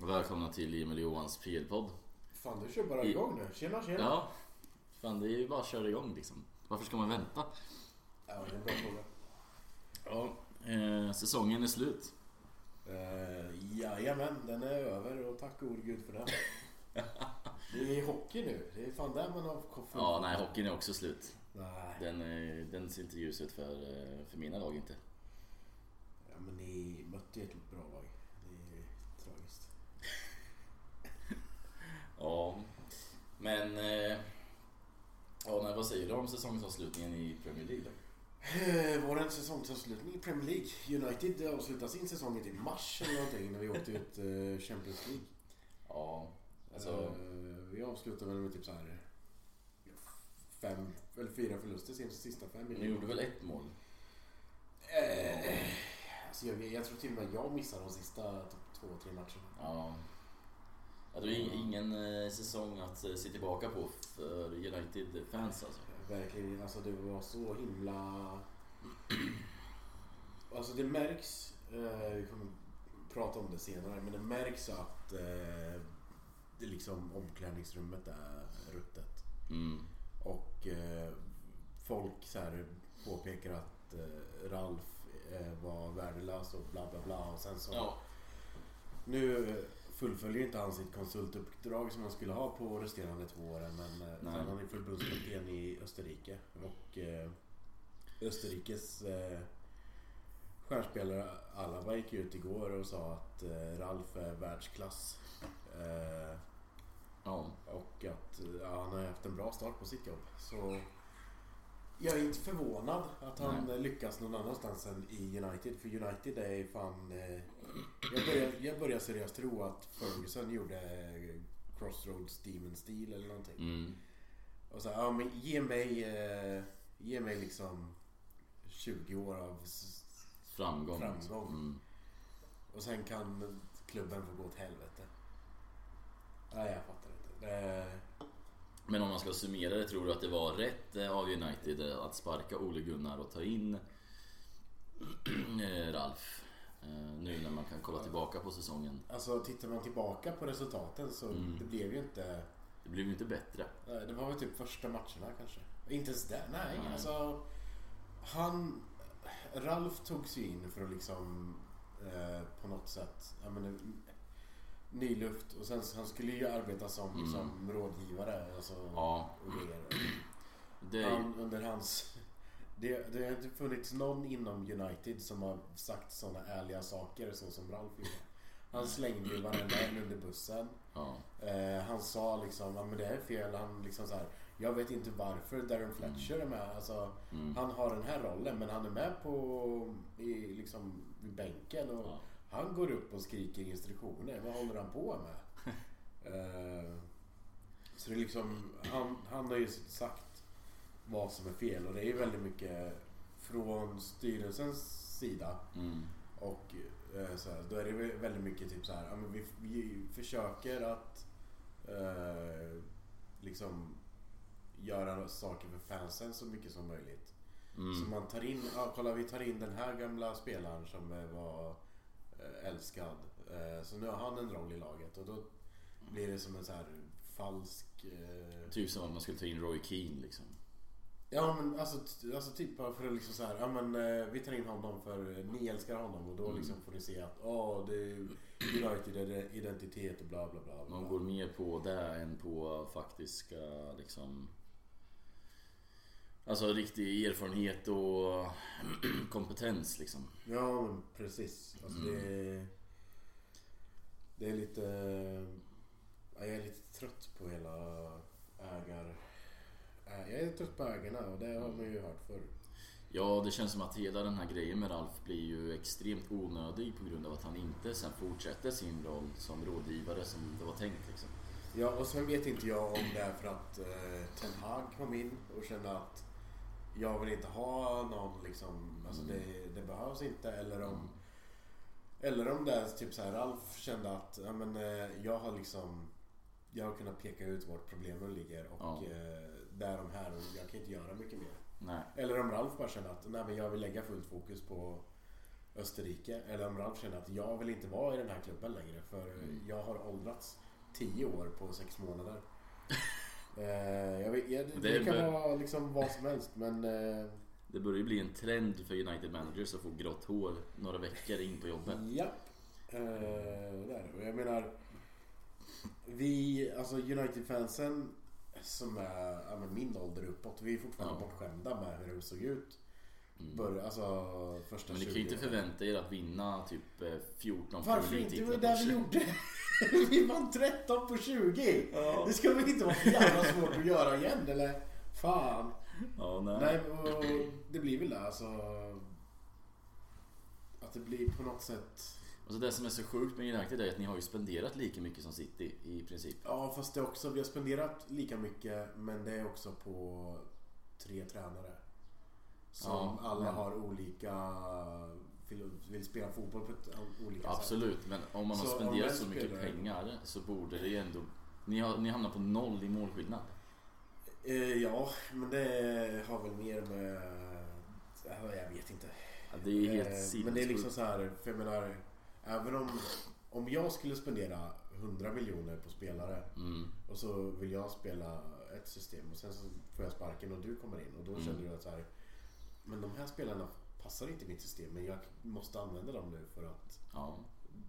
Och välkomna till Emil Johans PL-podd. Fan du kör bara igång nu. Tjena tjena. Ja, fan det är ju bara att köra igång liksom. Varför ska man vänta? Ja, det är en bra fråga. Ja, eh, säsongen är slut. Uh, jajamän, den är över och tack gode gud för det. det är hockey nu. Det är fan där man har Ja, nej hockeyn är också slut. Nej. Den, eh, den ser inte ljus ut för, eh, för mina lag inte. Ja, men ni mötte ju ett bra lag. Det är tragiskt. Ja, men... Eh, ja, nej, vad säger du om säsongsavslutningen i Premier League då? Eh, Vår säsongsavslutning i Premier League. United avslutar sin säsong i mars eller någonting när vi åkte ut eh, Champions League. Ja, alltså... Vi avslutar väl med typ så här fem eller fyra förluster sin sista fem. Ni gjorde väl ett mål? Eh, alltså jag, jag tror till och med jag missade de sista typ, två, tre matcherna. Ja. Ja det var ing- ingen eh, säsong att eh, se tillbaka på för United-fans alltså. Verkligen, alltså det var så himla... Alltså det märks, eh, vi kommer prata om det senare, men det märks att eh, det liksom omklädningsrummet är ruttet. Mm. Och eh, folk så här påpekar att eh, Ralf eh, var värdelös och bla bla bla. Och sen så... Ja. Nu eh, fullföljer inte han sitt konsultuppdrag som han skulle ha på resterande två åren. Men eh, Nej. han är förbundskapten i Österrike. Och eh, Österrikes eh, stjärnspelare Alaba gick ut igår och sa att eh, Ralf är världsklass. Eh, Ja. och att ja, han har haft en bra start på sitt jobb. Så jag är inte förvånad att han Nej. lyckas någon annanstans än i United. För United är fan... Eh, jag, börjar, jag börjar seriöst tro att Ferguson gjorde eh, Crossroads Demon Steel eller någonting. Mm. Och så ja men ge mig... Eh, ge mig liksom 20 år av... Framgång. Framgång. Mm. Och sen kan klubben få gå åt helvete. Nej, jag fattar inte. Eh, Men om man ska summera det, tror du att det var rätt eh, av United att sparka Ole Gunnar och ta in Ralf? Eh, Nu när man kan kolla tillbaka på säsongen. Alltså tittar man tillbaka på resultaten så Mm. det blev ju inte... Det blev ju inte bättre. Det var väl typ första matcherna kanske. Inte ens det. Nej, Nej. alltså... Han... Ralf tog sig in för att liksom eh, på något sätt... Jag menar, ny luft och sen han skulle ju arbeta som, Mm. som rådgivare. Alltså, Ja. och grejer. Det, Han, under hans... Det, det har inte funnits någon inom United som har sagt sådana ärliga saker så som Ralf gjorde. Han slängde ju varenda en under bussen. ja. Eh, han sa liksom att det här är fel. Han liksom så här, jag vet inte varför Darren Fletcher är med. Alltså, Mm. Han har den här rollen men han är med på i, liksom, vid bänken. Och Ja. Han går upp och skriker instruktioner. Vad håller han på med? eh, så det är liksom, han, han har ju sagt vad som är fel och det är väldigt mycket från styrelsens sida. Mm. Och eh, så här, då är det väl väldigt mycket typ så här, vi, vi försöker att eh, liksom göra saker för fansen så mycket som möjligt. Så Mm. man tar in, ja kolla vi tar in den här gamla spelaren som var eh, älskad. Eh, så nu har han en roll i laget och då blir det som en så här falsk... Typ som om man skulle ta in Roy Keane liksom. Ja men alltså, alltså typ bara för att liksom så här, ja men eh, vi tar in honom för eh, ni älskar honom och då Mm. liksom får ni se att åh det är United identitet och bla bla bla. bla. Man går mer på det än på faktiska liksom Alltså riktig erfarenhet och kompetens liksom. Ja men precis. Alltså Mm. det, det är lite... Ja, jag är lite trött på hela ägar... Jag är trött på ägarna och det har man ju hört förr. Ja, det känns som att hela den här grejen med Ralf blir ju extremt onödig på grund av att han inte sen fortsätter sin roll som rådgivare som det var tänkt liksom. Ja och sen vet inte jag om det är för att eh, Ten Hag kom in och kände att jag vill inte ha någon liksom, alltså Mm. det, det behövs inte eller om Eller om det är typ så här Ralf kände att ja, men, eh, jag har liksom Jag har kunnat peka ut vart problemen ligger och Ja. eh, det är de här och jag kan inte göra mycket mer. Nej. Eller om Ralf bara känner att nej, men jag vill lägga fullt fokus på Österrike. Eller om Ralf känner att jag vill inte vara i den här klubben längre. För Mm. jag har åldrats 10 år på 6 månader. eh, jag vet, jag, det, Det kan vara liksom vad som helst men... Eh, Det börjar ju bli en trend för United managers att få grått hår några veckor in på jobbet. Ja. Eh, där. Och jag menar... Vi, alltså United-fansen som är ja, min ålder uppåt, vi är fortfarande Ja. bortskämda med hur det såg ut. Mm. Bör, alltså första Men ni 20 kan ju inte förvänta er att vinna typ eh, 14 Varför inte? Det var det vi gjorde. vi vann 13 på 20. Ja. Det ska väl inte vara så jävla svårt att göra igen eller? Fan. Ja, nej. Nej, och det blir väl det alltså. Att det blir på något sätt. Alltså det som är så sjukt med United är att ni har ju spenderat lika mycket som City i princip. Ja, fast det också, vi har spenderat lika mycket men det är också på tre tränare. Som Ja, alla men- har olika, vill, vill spela fotboll på ett olika sätt. Absolut, men om man har Så spenderat en så mycket spelare- pengar så borde det ju ändå... Ni, har, ni hamnar på noll i målskillnad. Eh, ja, men det har väl mer med... ja, Jag vet inte. Ja, det är helt Eh. Men det är liksom så här, för jag menar, även om, om jag skulle spendera 100 miljoner på spelare Mm, och så vill jag spela ett system och sen så får jag sparken och du kommer in och då Mm. känner du att så här, men de här spelarna passar inte mitt system men jag måste använda dem nu för att ja.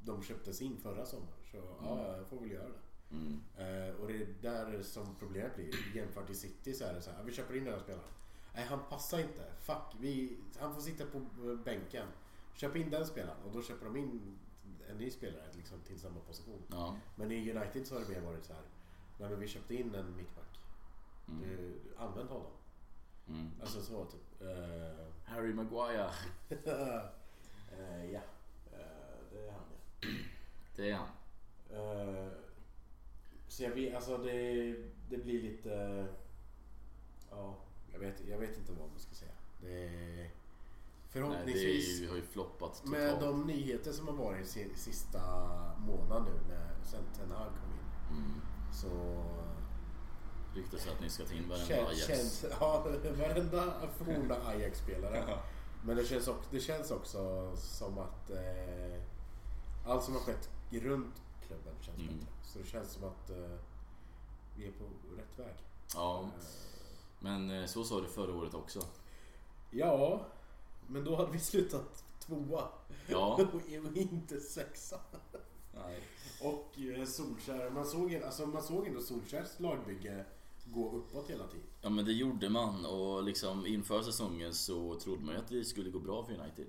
de köptes in förra sommaren. Så ja, jag får väl göra det. Mm, Eh, och det är där som problemet blir. Jämfört i City så är det så här, vi köper in den här spelaren. Nej, han passar inte. Fuck, vi, han får sitta på eh, bänken. Köp in den spelaren och då köper de in en ny spelare liksom, till samma position. ja. Men i United så har det mer varit så här. Nej men vi köpte in en mittback. Mm, Du, använd honom. mm. Alltså så typ. Eh, Harry Maguire. eh, ja, Eh, det är han ja. Det är han. Så jag vet, alltså det, det blir lite... Ja, jag vet, jag vet inte vad man ska säga. Det, Nej, det är förhoppningsvis har ju floppat totalt. med de nyheter som har varit si- sista månaden nu när sen Ten Hag kom in. Mm. Så Ryktas att ni ska ta in varenda känns, Ajax. känns, ja, varenda forna Ajax-spelare. Men det känns, också, det känns också som att eh, allt som har skett runt klubben känns Mm. bättre. Så det känns som att eh, vi är på rätt väg. Ja, Eh, men eh, så sa du förra året också. ja, men då hade vi slutat tvåa. Ja. och inte sexa. Nej. Och eh, Solskär, man såg, alltså, man såg ändå Solskärs lagbygge gå uppåt hela tiden. Ja men det gjorde man och liksom inför säsongen så trodde man ju att det skulle gå bra för United.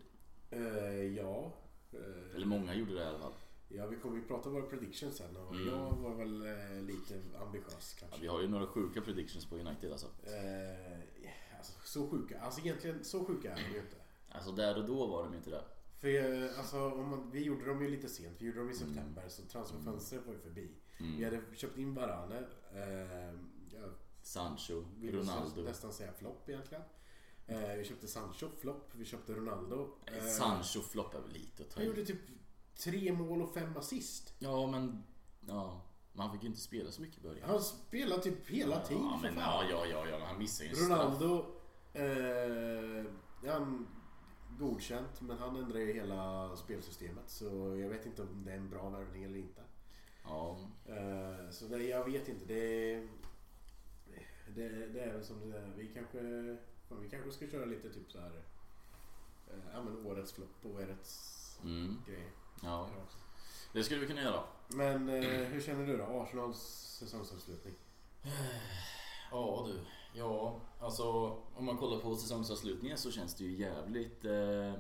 Eh, ja. Eh, Eller många gjorde det i alla fall. Ja, vi kommer ju prata om våra predictions sen och Mm. jag var väl eh, lite ambitiös Ja, kanske. vi har ju några sjuka predictions på United alltså. Eh, alltså, så sjuka, alltså egentligen så sjuka är de ju inte. Alltså där och då var de inte det. För eh, alltså, om man, vi gjorde dem ju lite sent, vi gjorde dem i september så transferfönstret var ju förbi. Vi Mm. hade köpt in Varane, eh, ja, Sancho, vill Ronaldo. nästan säga flopp egentligen. Eh, vi köpte Sancho, flopp. Vi köpte Ronaldo. Eh, Sancho floppar väl lite att ta Han gjorde typ tre mål och fem assist. Ja men, ja. Men han fick ju inte spela så mycket i början. Han spelar typ hela tiden Ja för men fan. ja, ja, ja, ja, han missade ju en straff. Ronaldo, eh, ja, han godkänt men han ändrar ju hela spelsystemet så jag vet inte om det är en bra värvning eller inte. Ja, Eh, så nej, jag vet inte. Det, det, det är väl som det är. Vi kanske, vi kanske ska köra lite typ så här. eh, Ja men årets flopp och årets mm, grej. ja. Det skulle vi kunna göra. Men eh, hur känner du då? Arsenals säsongsavslutning? Ja du. Ja, alltså om man kollar på säsongsavslutningen så känns det ju jävligt... Eh,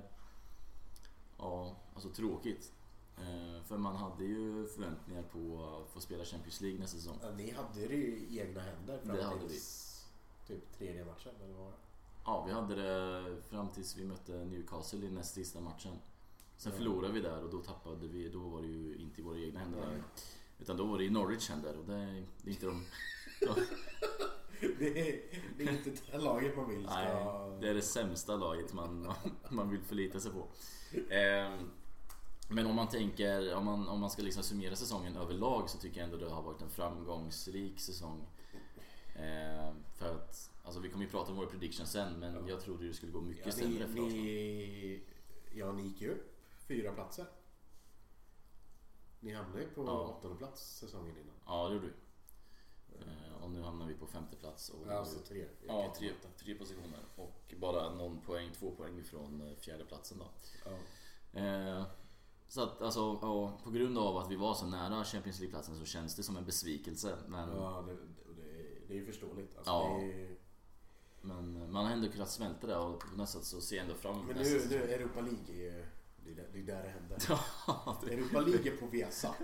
ja, alltså tråkigt. Eh, för man hade ju förväntningar på att få spela Champions League nästa säsong. Ja, ni hade det ju i egna händer fram Det hade tills typ tredje matchen eller vad? Ja, vi hade det fram tills vi mötte Newcastle i näst sista matchen. Sen Ja. förlorade vi där och då tappade vi, då var det ju inte i våra egna händer. Utan då var det i Norwich händer och det, det är inte de... Det är, det är inte det laget man vill ska... Nej, det är det sämsta laget man, man vill förlita sig på. Ehm, Men om man tänker, om man, om man ska liksom summera säsongen överlag så tycker jag ändå det har varit en framgångsrik säsong. Ehm, För att, alltså vi kommer ju prata om våra predictions sen men Ja. jag trodde det skulle gå mycket Ja, sämre för ni, ja, ni gick ju upp fyra platser. Ni hamnade ju på Ja. åttonde plats säsongen innan. Ja, det gjorde vi. Eh, Och nu hamnar vi på femte plats. Och Alltså tre. ja, tre, tre positioner. Och bara någon poäng, två poäng ifrån eh, fjärde platsen då. Ja. Eh, Så att alltså, ja, på grund av att vi var så nära Champions League-platsen så känns det som en besvikelse. Men, Ja, det, det, det är ju förståeligt. Alltså, Ja. är, men man har ändå kunnat smälta det och på något sätt så ser jag ändå fram emot men nästa nu, säsong. nu Europa League är ju... Det är där det, händer. Ja, Europa League är på Viasat.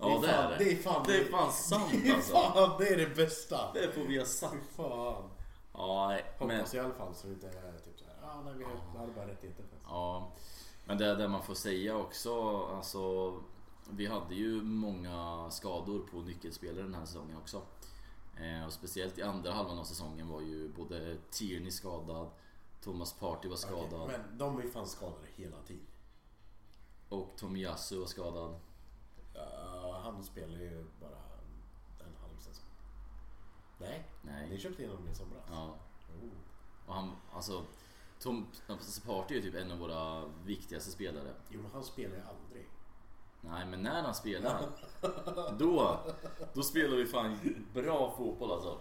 Ja, det är det. Det är fan Det är fan sant alltså. Fan, det är det bästa. Det är på Viasat. Fan. Ja, nej, men, Hoppas i alla fall så det inte är typ såhär, ja nej vi har bara rättigheter ja, men det där man får säga också, alltså vi hade ju många skador på nyckelspelare den här säsongen också. Eh, och speciellt i andra halvan av säsongen var ju både Tierney skadad, Thomas Partey var skadad Okej, men de är ju fan skadade hela tiden. och Tomiyasu var skadad. Han spelar ju bara en halv säsong. Nej, Nej. ni köpte in honom i somras. Ja. Oh. Och han, alltså, Tom, Partey är ju typ en av våra viktigaste spelare. Jo men han spelar ju aldrig. Nej, men när han spelar, då, då spelar vi fan bra fotboll alltså.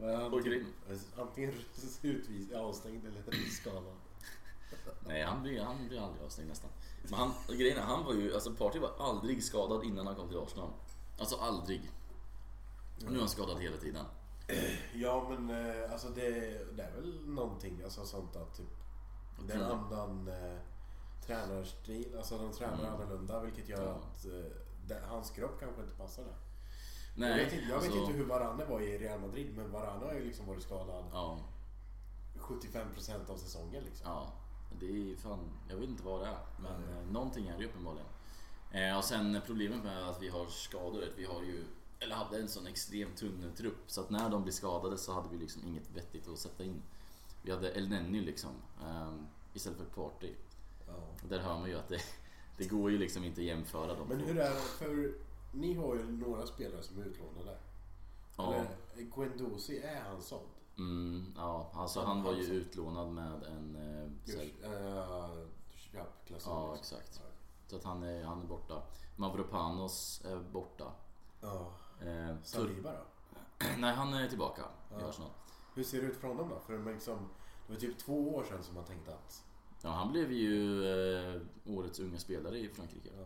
Han Och grym. Antingen utvis, avstängd eller skadad. Nej, han blir, han blir aldrig avstängd nästan. Men han, grejen är, han var ju, alltså Partey var aldrig skadad innan han kom till Arsenal. Alltså aldrig. Och nu är han skadad hela tiden. Ja men eh, alltså det, det är väl någonting, alltså sånt att typ Det är en annan eh, tränarstil, alltså de tränar Mm. annorlunda vilket gör Ja. att eh, det, hans kropp kanske inte passar där. Nej, jag vet, inte, jag alltså, vet inte hur Varane var i Real Madrid men Varane har ju liksom varit skadad Ja, 75% av säsongen liksom. ja. Det är fan, jag vet inte vad det är. Men eh, någonting är det uppenbarligen. Eh, och sen problemet med att vi har skador vi har ju, eller hade en sån extremt tunn trupp. Så att när de blir skadade så hade vi liksom inget vettigt att sätta in. Vi hade El Nenny liksom, eh, istället för Partey. Ja. Och där hör man ju att det, det går ju liksom inte att jämföra dem. Men hur är det, för ni har ju några spelare som är utlånade. Ja. Eller Guendouzi, är han såld? Mm, ja, alltså han var ju utlånad med en... Eh, köpklausul. Ja, liksom. exakt. så att han är, han är borta. Mavropanos är borta. Ja. Eh, Saliba då? nej, han är tillbaka i Ja. Arsenal. Hur ser det ut för honom då? För det, liksom, det var typ två år sedan som man tänkte att... Ja, han blev ju eh, årets unga spelare i Frankrike. Ja.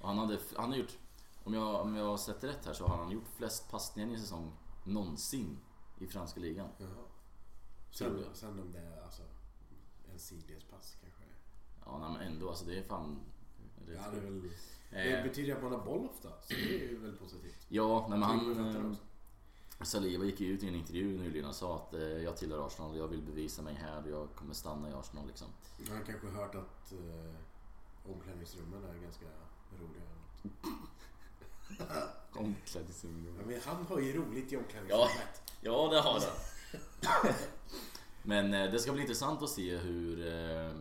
Och han, hade, han har gjort, om jag, om jag har sett rätt här så har han gjort flest passningar i en säsong någonsin i franska ligan. Jaha. Sen, sen om det är alltså en sidledspass kanske. Ja, nej, men ändå, alltså det är fan... rätt Ja, det, är väl, det Eh, betyder att man har boll ofta, så det är ju väl positivt. Ja, nej, men han... eh, Saliba gick ju ut i en intervju nyligen och sa att eh, jag tillhör Arsenal, jag vill bevisa mig här och jag kommer stanna i Arsenal liksom. Jag har kanske hört att eh, omklädningsrummen är ganska roliga. Omklädningsrum. Ja, men han har ju roligt i omklädningsrummet. Ja, det har han. Men eh, det ska bli intressant att se hur, eh,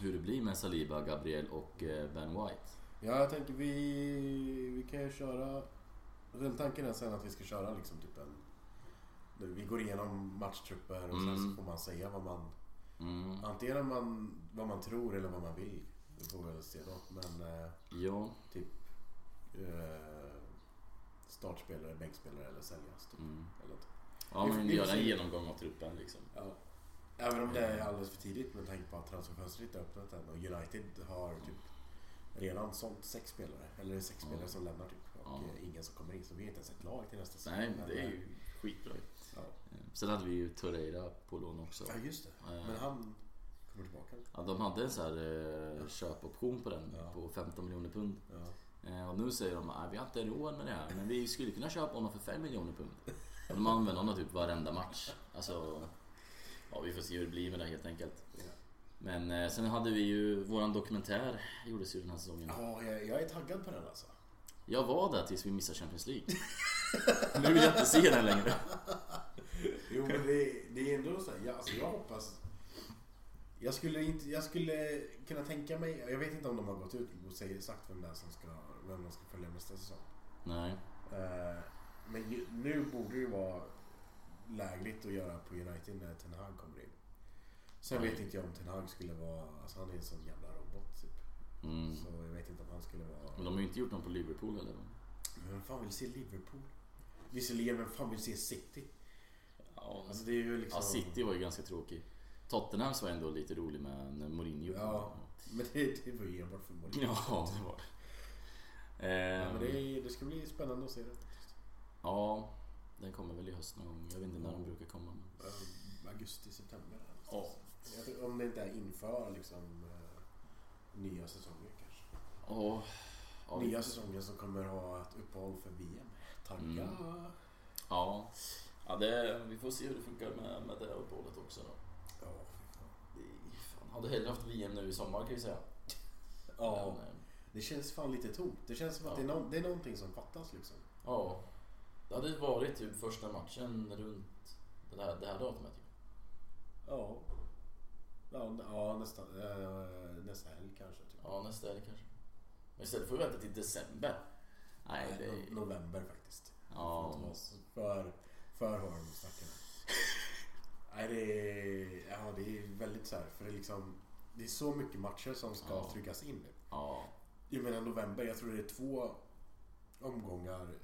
hur det blir med Saliba, Gabriel och eh, Ben White. Ja, jag tänker vi, vi kan ju köra... Den tanken är sen att vi ska köra liksom typ en... Vi går igenom matchtrupper och sen Mm. så får man säga vad man... Mm. Antingen man, vad man tror eller vad man vill. Det får vi väl se då. Men eh, Ja, typ... Eh, startspelare, bänkspelare eller säljas. Typ. mm. Eller något. ja men göra en genomgång av truppen liksom. Ja. Även om det är alldeles för tidigt med tanke på att transferfönstret är öppnat än. Och United har typ redan sålt sex spelare. Eller det är sex Ja. spelare som lämnar typ. Och Ja. eh, ingen som kommer in. Så vi är inte ens ett lag till nästa säsong. Nej, Men, det är eh, ju skitbra ju. Ja. Eh, Sen hade vi ju Torreira på lån också. ja, just det. Eh, Men han kommer tillbaka. Ja, de hade en sån här eh, köpoption på den på 15 miljoner pund. Eh, och nu säger de att vi har inte råd med det här men vi skulle kunna köpa honom för 5 miljoner pund. Och de använder honom typ varenda match. Alltså, ja vi får se hur det blir med det helt enkelt. Men eh, sen hade vi ju våran dokumentär gjordes ju den här säsongen. Ja, jag är taggad på den alltså. Jag var där tills vi missade Champions League. nu vill jag inte se den längre. Jo men det, det är ändå så här, jag, alltså, jag hoppas... Jag skulle, inte, jag skulle kunna tänka mig, jag vet inte om de har gått ut och säger sagt vem det är som ska, vem de ska följa nästa säsong. Nej. Eh, Men ju, nu borde det ju vara lägligt att göra på United när Ten Hag kommer in. Sen Nej. vet inte jag om Ten Hag skulle vara... Alltså han är en sån jävla robot typ. Mm. Så jag vet inte om han skulle vara... Men de har ju inte gjort någon på Liverpool heller. va? Men vem fan vill se Liverpool? Visserligen, vem fan vill se City? Ja, Alltså det är ju liksom... ja, City var ju ganska tråkig. Tottenhams var ändå lite rolig med Mourinho. Ja. Men det, det var ju enbart för Mourinho. Ja, det var det. Ja, Ehm, men det, är- det ska bli spännande att se det. Ja, den kommer väl i höst någon gång. Jag vet inte när de brukar komma. Men... Augusti, september. Ja. tror, om det inte är inför liksom eh, nya säsonger kanske. Ja, ja, Nya säsonger som kommer ha ett uppehåll för VM. Tagga! Mm. ja. ja det, vi får se hur det funkar med, med det uppehållet också då. Ja, fy fan. Vi fan, hade hellre haft VM nu i sommar kan vi säga. ja, Men, eh, det känns fan lite tomt. Det känns som att Ja. det, är no- det är någonting som fattas liksom. ja. Det hade varit typ första matchen runt det här, det här datumet. ju. Ja. Ja, ja nästa, eh, nästa helg kanske. Typ. Ja, nästa helg kanske. Men istället får vi vänta till december. Nej, det No- November faktiskt. Ja. För För, hård mot. Nej, det är, ja, det är väldigt så här, för det är liksom det är så mycket matcher som ska Ja. tryckas in. Ja, Jag menar november, jag tror det är två omgångar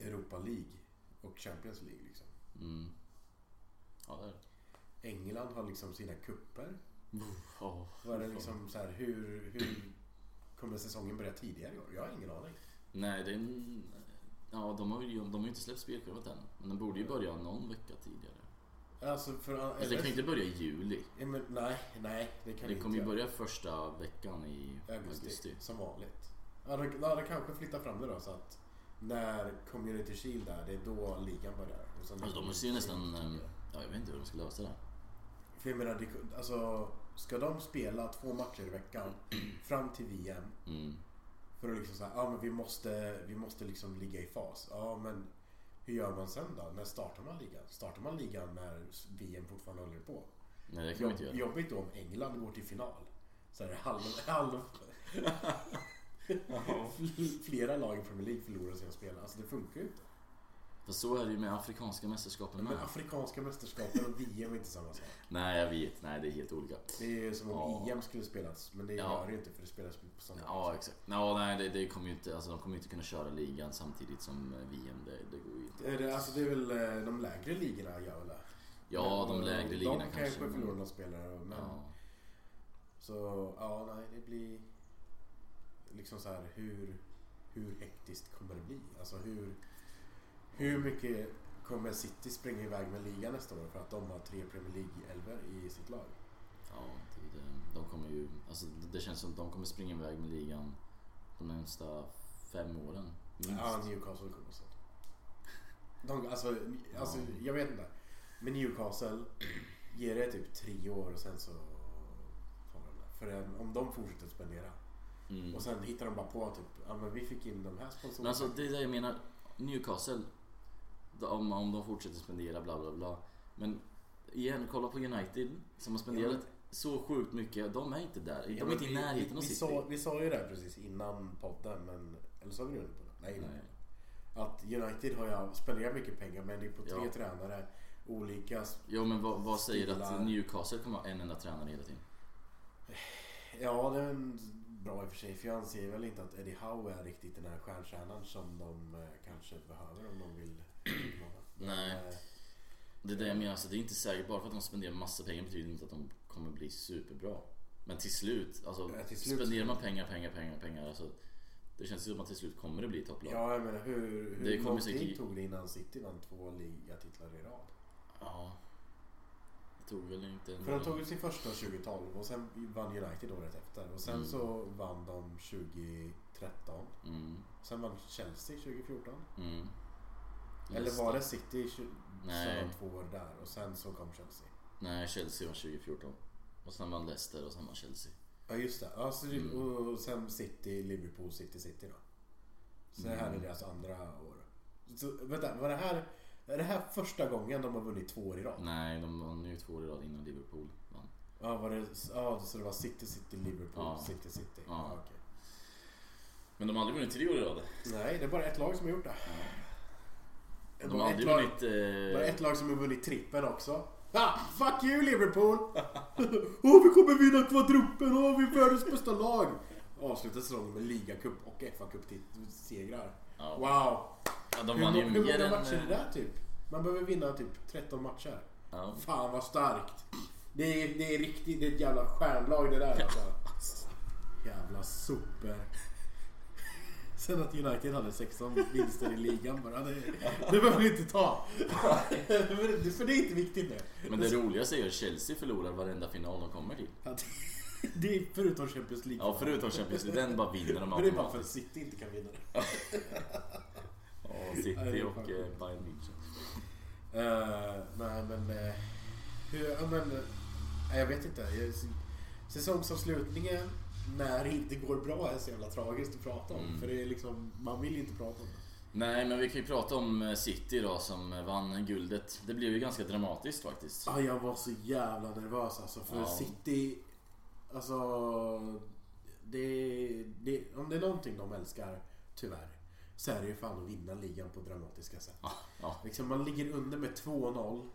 Europa League och Champions League liksom. mm. Ja, det är det. England har liksom sina kupper. Ja, Var det liksom så här, hur, hur kommer säsongen börja tidigare i år? Jag har ingen aning. Nej, det är en... Ja, de har ju de har ju inte släppt spelschemat än. Men den borde ju börja någon vecka tidigare. Alltså för... Alltså, det kan ju inte börja i juli. Men, nej, nej, det kan Det kommer ju börja första veckan i augusti, augusti. som vanligt. Ja, de, ja, de kanske flyttar fram det då så att när Community Shield är, det är då ligan börjar. Och sen Alltså de måste ju nästan... Ja, jag vet inte hur de ska lösa det. För jag menar, det, alltså, ska de spela två matcher i veckan fram till VM Mm. För att liksom säga, ja men vi måste, vi måste liksom ligga i fas. Ja men hur gör man sen då? När startar man ligan? Startar man ligan när VM fortfarande håller på? Nej, det kan vi inte göra. Jobbigt då om England går till final. Så är det halv, halv, flera lag i Premier League förlorar sina spel. Alltså det funkar ju inte. För så är det ju med afrikanska mästerskapen Men med. afrikanska mästerskapen och VM är inte samma sak. Nej, jag vet. Nej, det är helt olika. Det är ju som om Ja. EM skulle spelas, men det Ja. gör det ju inte för det spelas på samma Ja, exakt. Ja, nej, det, det kommer ju inte... Alltså de kommer ju inte kunna köra ligan samtidigt som eh, VM. Det, det går ju inte. Är det, alltså det är väl eh, de lägre ligorna gör väl? Ja, de lägre ligorna de kanske. kanske men- förlorar några spelare. Men, Ja. Så ja, nej det blir liksom så här hur, hur hektiskt kommer det bli? Alltså hur, hur mycket kommer City springa iväg med ligan nästa år för att de har tre Premier League-elver i sitt lag? Ja, det, det, de kommer ju... Alltså det känns som att de kommer springa iväg med ligan de närmsta fem åren. Minst. Ja, Newcastle kommer så. De, alltså, alltså, Ja. jag vet inte. Men Newcastle, ger det typ tre år och sen så får de det. För om de fortsätter spendera Mm. och sen hittar de bara på typ, ja men vi fick in de här sponsorerna. Men alltså det är det jag menar. Newcastle. Om, om de fortsätter spendera bla bla bla. Men igen, kolla på United som har spenderat Ja, så sjukt mycket. De är inte där. De Ja, är inte i vi- närheten vi, av City. sa, vi sa ju det här precis innan podden, men... Eller sa vi det under podden? Nej, nej. Nej. Att United har ju spenderat mycket pengar, men det är på tre Ja. tränare. Olika... Jo men vad, vad säger att Stilar. Newcastle kommer ha en enda tränare hela tiden? Ja, det är en bra i och för sig. För jag anser väl inte att Eddie Howe är riktigt den här stjärnstjärnan som de eh, kanske behöver om de vill Nej. Det är det jag menar. Alltså, det är inte säkert. Bara för att de spenderar massa pengar betyder inte att de kommer bli superbra. Men till slut. Alltså, Ja, till slut- spenderar man pengar, pengar, pengar, pengar. Alltså, det känns ju som att till slut kommer det bli topplag. Ja, jag menar hur, Det hur kommer lång tid säkert- tog det innan City vann två ligatitlar i rad? Ja. Det tog väl inte... För de tog ju sin första 2012 och sen vann United året efter. Och sen Mm. så vann de 2013. Mm, Sen vann Chelsea 2014. mm. Eller var det City som vann två år där och sen så kom Chelsea? Nej, Chelsea var 2014. Och sen vann Leicester och sen vann Chelsea. Ja just det. Alltså, Mm. Och sen City, Liverpool, City, City då. Så här Mm. är deras andra år. Så, vänta, var det här, är det här första gången de har vunnit två år i rad? Nej, de vann ju två år i rad innan Liverpool vann. Ja, var det, ja, så det var City, City, Liverpool, Ja. City, City. Ja. okej. Men de har aldrig vunnit tre år i rad. Nej, det är bara ett lag som har gjort det. Det är De har aldrig lag- vunnit... Det Eh... ett lag som har vunnit trippen också. Ha! Fuck you Liverpool! Åh vi kommer vinna kvadruppen, åh vi är världens bästa lag! Avslutar säsongen med ligacup och fa cup segrar Ja. Wow! Ja, de Hur, vann ju hur många än... matcher är det där typ? Man behöver vinna typ 13 matcher. Ja. Fan vad starkt! Det är, det är riktigt, det är ett jävla stjärnlag det där alltså. Jävla super. Sen att United hade 16 vinster i ligan bara, det, det behöver vi inte ta. För det är inte viktigt nu. Men det roligaste är ju att Chelsea förlorar varenda final de kommer till. Det- är förutom Champions League. Ja, förutom Champions League, den bara vinner de Men det är bara för att automatiskt. City inte kan vinna. Ja, City och eh. Bayern München. Uh, nej men... Uh, hur, ja, men uh, jag vet inte. Jag, säsongsavslutningen när det inte går bra är så jävla tragiskt att prata om. Mm. För det är liksom, man vill inte prata om det. Nej, men vi kan ju prata om eh, City då som vann guldet. Det blev ju ganska dramatiskt faktiskt. Ah, jag var så jävla nervös alltså. För Ja. City... Alltså... Det, det, om det är någonting de älskar, tyvärr, så är det ju fan att vinna ligan på dramatiska sätt. Ja, ja. Liksom man ligger under med 2-0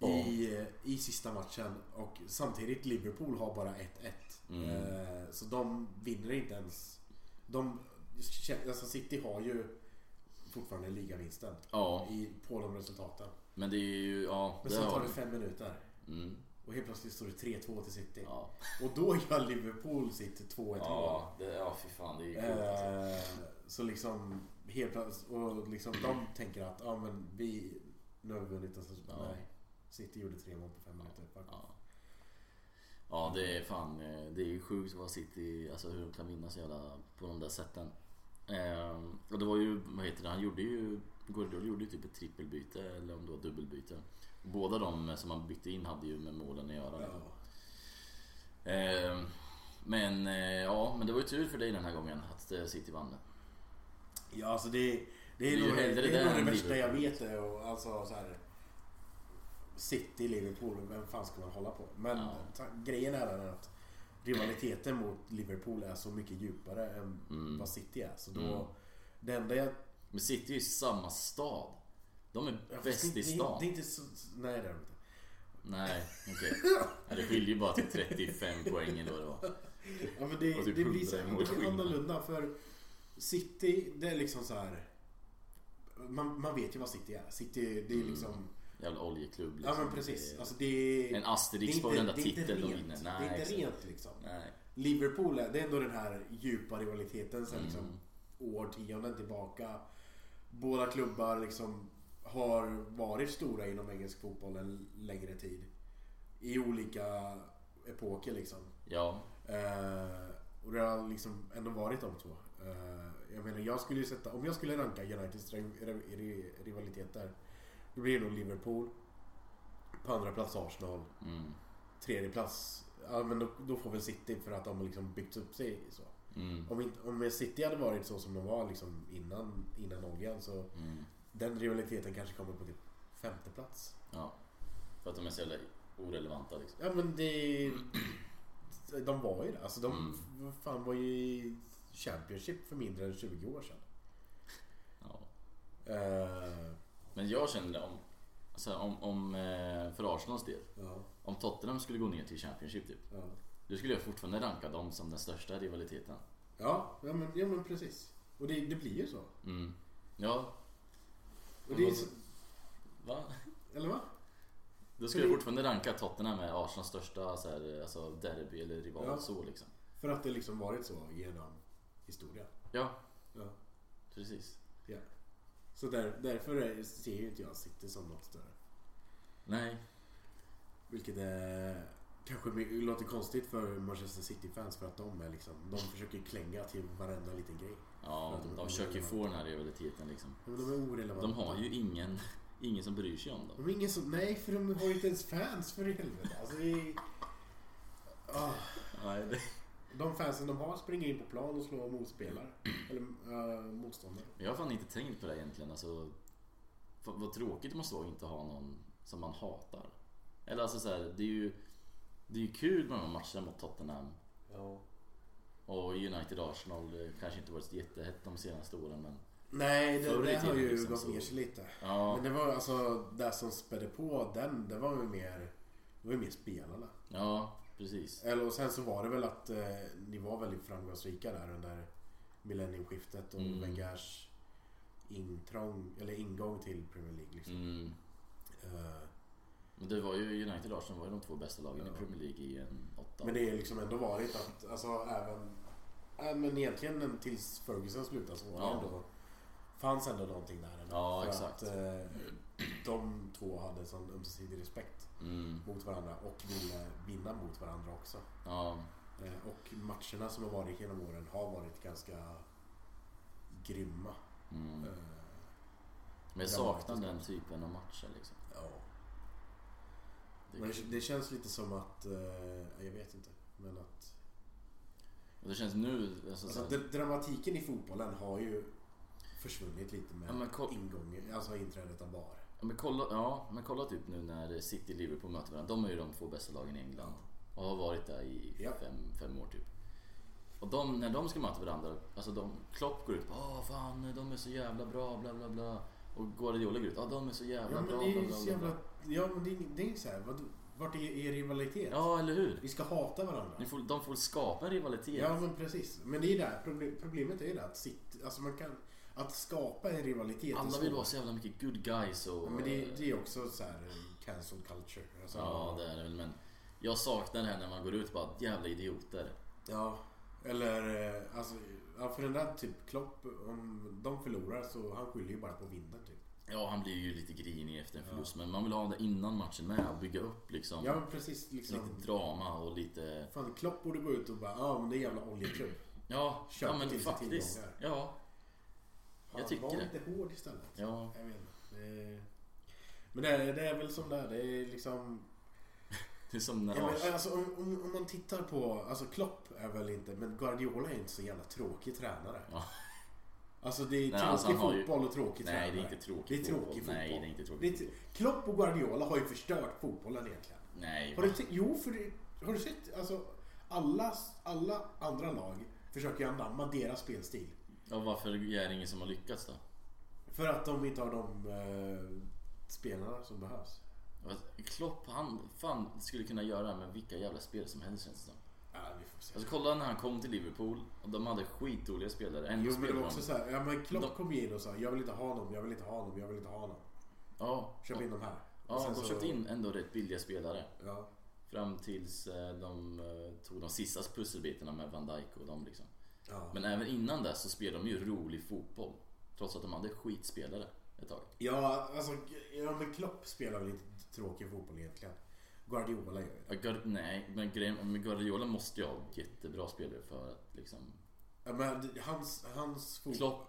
i, i sista matchen och samtidigt Liverpool har bara 1-1. Mm. Eh, så de vinner inte ens. De, alltså City har ju fortfarande ligavinsten ja, i, på de resultaten. men det är ju... Ja, Men sen tar det fem minuter Mm, och helt plötsligt står det 3-2 till City. ja. Och då gör Liverpool sitt 2-1 mål. Ja, det, ja, fy fan. Det är ju coolt alltså. Eh, så liksom helt plötsligt, och liksom de tänker att ja men vi, nu har vi vunnit och så, Ja. nej. City gjorde tre mål på fem minuter. Ja. ja, det är fan... eh, Det är ju sjukt vad City... Alltså hur de kan vinna så jävla på de där sätten. Ehm, och det var ju, vad heter det, han gjorde ju... Guardiola gjorde ju typ ett trippelbyte eller om det var dubbelbyte. Båda de som han bytte in hade ju med målen att göra. Ja. Ehm, men eh, ja, men det var ju tur för dig den här gången att eh, City vann. Ja, alltså det, det är Det är nog det, det, det är det värsta jag vet. Och alltså, så här, City, Liverpool, vem fan ska man hålla på? Men Ja. grejen är den att rivaliteten mot Liverpool är så mycket djupare än Mm. vad City är. Så då, Mm. det enda jag... Men City är ju samma stad. De är jag bäst i stan. det är inte så... Nej, det är det inte. Nej, okej. Ja, det skiljer ju bara till 35 poäng eller vad det var. Ja, men det, typ det blir så 100 det mål blir skillnad. annorlunda för City, det är liksom så här. Man, man vet ju vad City är. City, det är Mm. Jävla oljeklubb Ja liksom. men precis. Det är Alltså det är... en Asterix på varenda titel de vinner. Det är inte rent liksom. Nej. Liverpool, det är ändå den här djupa rivaliteten sen Mm. liksom årtionden tillbaka. Båda klubbar liksom har varit stora inom engelsk fotboll en längre tid. I olika epoker liksom. Ja, Eh, och det har liksom ändå varit de två. Eh, jag menar, jag skulle sätta, om jag skulle ranka Uniteds ri- ri- Då blir det nog Liverpool. På andra plats Arsenal. mm, Tredje plats, ja men då, då får väl City för att de har liksom byggt upp sig så. mm, Om, inte, om City hade varit så som de var liksom innan, innan oljan så mm. den rivaliteten kanske kommer på typ femte plats. Ja. För att de är så jävla orelevanta liksom. Ja men det... De var ju det. Alltså de Mm. fan var ju i Championship för mindre än 20 år sedan. Ja. Eh, Men jag känner om, alltså, om, om eh, för Arsenals del. ja, Om Tottenham skulle gå ner till Championship typ. ja. Då skulle jag fortfarande ranka dem som den största rivaliteten. Ja, ja, men, ja men precis. Och det, det blir ju så. Mm. Ja, Och det är så va? eller va? Då skulle jag fortfarande ranka Tottenham med Arsenals största så här, alltså derby eller rival Ja. så liksom. För att det liksom varit så genom historien. Ja, Ja. precis. Ja. Så där, därför är, ser ju inte jag City som något större. Nej, Vilket är, kanske låter konstigt för Manchester City-fans för att de är liksom, de försöker klänga till varenda liten grej. ja, de de försöker få den här rivaliteten liksom. Men de är orelevanta. De har ju ingen, ingen som bryr sig om dem. De ingen som, nej för de har ju inte ens fans för i helvete. Alltså är, Ah, Nej, det... de fansen de har springer in på plan och slår motspelare. Eller uh, motståndare. Jag har fan inte tänkt på det egentligen. Alltså, vad, tråkigt det måste vara att inte ha någon som man hatar. Eller alltså så här, det är ju det är ju kul med de här matcherna mot Tottenham Ja. och United Arsenal. Det kanske inte varit jättehett de senaste åren men Nej, det, det har ju liksom gått så. ner sig lite. Ja, Men det var alltså det som spädde på den, det var ju mer, det var ju mer spelarna. ja precis. Eller och sen så var det väl att eh, ni var väldigt framgångsrika där under millenniumskiftet och Mm. Wengers intrång, eller ingång till Premier League. Liksom. Mm. Eh, Men det var ju United och Arsenal var ju de två bästa lagen Ja. i Premier League i en åtta. men det är liksom ändå varit att, alltså även, äh, men egentligen tills Ferguson slutade så var det Ja. ändå, fanns ändå någonting där. ändå. Ja, för exakt. att eh, de två hade sån ömsesidig respekt Mm. mot varandra och ville vinna mot varandra också. Ja, Eh, Och matcherna som har varit genom åren har varit ganska grymma. mm. Eh, Men jag saknar den typen av matcher liksom. Ja. Det, Men det, det känns lite som att, eh, jag vet inte, men att... och det känns nu... Alltså, så Alltså, dramatiken i fotbollen har ju försvunnit lite med Ja, men ko- ingången, alltså inträdet av VAR. ja, men kolla, ja, men kolla typ nu när City och Liverpool möter varandra. De är ju de två bästa lagen i England. Och har varit där i Ja. fem, fem år typ. Och de, när de ska möta varandra, alltså de, Klopp går ut Åh fan, de är så jävla bra, bla bla bla. Och Guardiola går ut, ja de är så jävla Ja men bra, det är bla bla bla. jävla... Ja men det är, det är ju såhär, vad, vart är er rivalitet? Ja, eller hur? Vi ska hata varandra. Ni får, de får skapa en rivalitet. Ja men precis. Men det är där, proble- problemet är ju det att sitt, alltså man kan, att skapa en rivalitet Alla vill vara så jävla mycket good guys och... Ja, men det, det är också så här cancel culture. Alltså, Ja, det är det väl, men jag saknar det här när man går ut och bara jävla idioter. Ja, eller eh, alltså, ja, för den där typ Klopp, om de förlorar så han skyller ju bara på vinden typ. Ja, han blir ju lite grinig efter en förlust, men man vill ha det innan matchen med bygga upp liksom Ja precis liksom. lite drama och lite... Fan Klopp borde gå ut och bara, ja men det är jävla oljeklubb. Ja, Köp ja men faktiskt. tillgångar. Ja, Jag tycker var det. lite hård istället. ja. Jag vet inte. Men det är, det är väl som det är. Det är liksom... Det är som när Ja, men, alltså, om, om, om man tittar på, alltså Klopp är väl inte, men Guardiola är inte så jävla tråkig tränare. Ja. Alltså det är Nej, tråkig alltså, har ju- fotboll och tråkig Nej, tränare. det är inte tråkigt Det är tråkig fotboll. Nej, det är inte Det är tråkigt t- fotboll. Klopp och Guardiola har ju förstört fotbollen egentligen. Nej, Har du sett? Jo, för det, har du sett? Alltså, alla, alla andra lag försöker ju anamma deras spelstil. Ja, varför är det ingen som har lyckats då? För att de inte har de eh, spelarna som behövs. Klopp, han fan skulle kunna göra det här med vilka jävla spel som helst känns det som. Ja, vi får se. Alltså kolla när han kom till Liverpool och de hade skitdåliga spelare. Ändå Jo, men det var också de. så här, ja men Klopp De- kom in och sa jag vill inte ha honom, jag vill inte ha honom, jag vill inte ha honom. Ja, Köp in de här. Ja, de så- köpte in ändå rätt billiga spelare. Ja. Fram tills eh, de eh, tog de sista pusselbitarna med Van Dijk och dem liksom. Ja. Men även innan det så spelade de ju rolig fotboll. Trots att de hade skitspelare ett tag. ja, alltså, ja men Klopp spelar väl inte tråkig fotboll egentligen. Guardiola gör det. Ja, nej, men grejen Guardiola måste ju ha jättebra spelare för att liksom... Ja, men hans, hans fotboll... Klopp,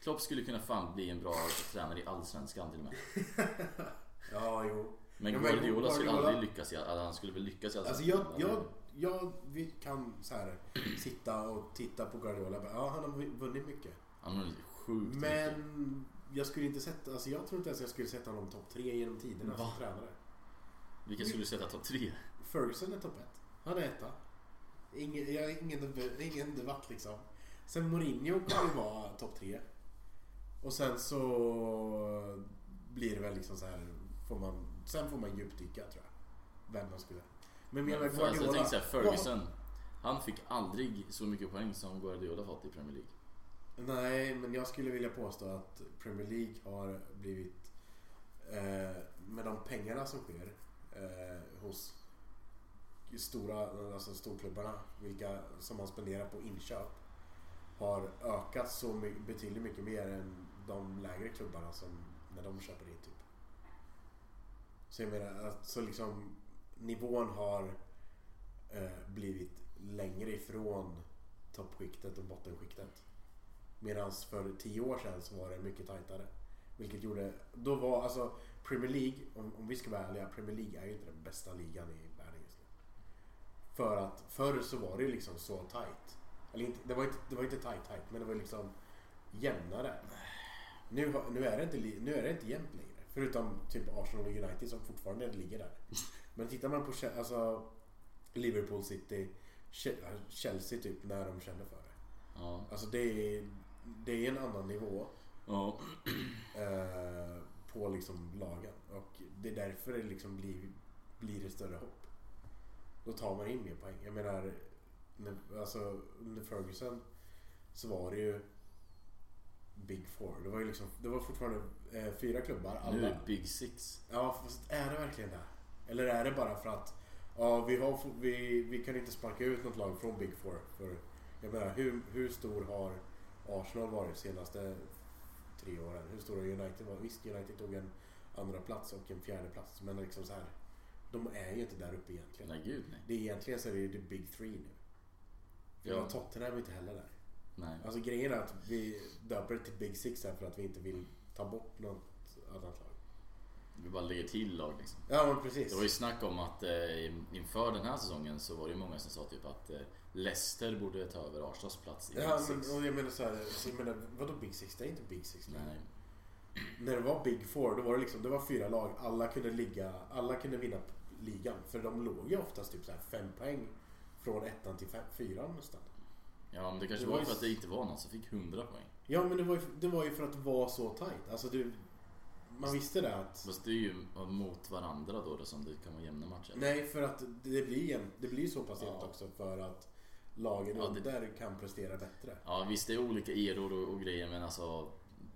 Klopp skulle kunna fan bli en bra tränare i Allsvenskan till och med. Ja, jo. Men Ja, men Guardiola skulle Guardiola- aldrig lyckas i, alltså, han skulle väl lyckas i Alltså Allsvenskan. jag, jag, jag, vi kan så här sitta och titta på Guardiola ja han har vunnit mycket. Han har sjukt mycket. Men jag skulle inte sätta, alltså jag tror inte ens jag skulle sätta honom topp tre genom tiderna Va? som tränare. Vilka skulle du sätta topp tre? Ferguson är topp ett. Han är etta. Ingen, jag, ingen, ingen debatt liksom. Sen Mourinho kommer ju vara topp tre. Och sen så blir det väl liksom så här, får man, sen får man djupdyka tror jag. Vem man skulle. Men Men, menar alltså, jag Guardiola. tänkte Ferguson. Han fick aldrig så mycket poäng som Guardiola fått i Premier League. Nej, men jag skulle vilja påstå att Premier League har blivit eh, med de pengarna som sker eh, hos stora, alltså storklubbarna, vilka som man spenderar på inköp har ökat så my- betydligt mycket mer än de lägre klubbarna som när de köper in typ. Så jag menar att så liksom nivån har eh, blivit längre ifrån toppskiktet och bottenskiktet. Medan för tio år sedan så var det mycket tajtare. Vilket gjorde, då var alltså Premier League, om, om vi ska vara ärliga, Premier League är ju inte den bästa ligan i världen just nu. För att förr så var det ju liksom så tight. Eller inte, det var inte, det var inte tight tight men det var liksom jämnare. Nu, nu, är det inte, nu är det inte jämnt längre. Förutom typ Arsenal och United som fortfarande ligger där. Men tittar man på alltså, Liverpool City, Che- Chelsea typ när de kände för det. Ja. Alltså det är, det är en annan nivå. Ja. eh, på liksom lagen. Och det är därför det liksom blir, blir det större hopp. Då tar man in mer poäng. Jag menar, när, alltså, under Ferguson så var det ju Big Four. Det var ju liksom, det var fortfarande eh, fyra klubbar. Nu är Alla. det Big Six. Ja, fast är det verkligen det? Eller är det bara för att ja, vi, har, vi, vi kan inte sparka ut något lag från Big Four? För, jag menar, hur, hur stor har Arsenal varit de senaste tre åren? Hur stor har United varit? Visst, United tog en andra plats och en fjärde plats men liksom så här, de är ju inte där uppe egentligen. Nej gud nej. Det är egentligen så är det ju the Big Three nu. För Ja. Tottenham är inte heller där. nej. Alltså grejen är att vi döper det till Big Six här för att vi inte vill ta bort något annat lag. Vi bara lägger till lag liksom. Ja men precis. Det var ju snack om att eh, inför den här säsongen så var det ju många som sa typ att eh, Leicester borde ta över Arsenals plats i Ja, Big Six. men, och jag menar så här, så jag menar, vadå Big Six? Det är inte Big Six längre. Nej. När det var Big Four, då var det liksom, det var fyra lag. Alla kunde ligga, alla kunde vinna ligan. För de låg ju oftast typ så här fem poäng från ettan till fem, fyran nästan. Ja men det kanske Det var var ju för att det inte var någon som fick 100 poäng. Ja men det var ju, det var ju för att det var så tight. Alltså du, man visste det att... Fast det är ju mot varandra då, då som det kan vara jämna matcher. Nej, för att det blir, jämnt- det blir så pass jämnt Ja. också för att lagen Ja, det- under kan prestera bättre. Ja visst det är olika eror och, och grejer men alltså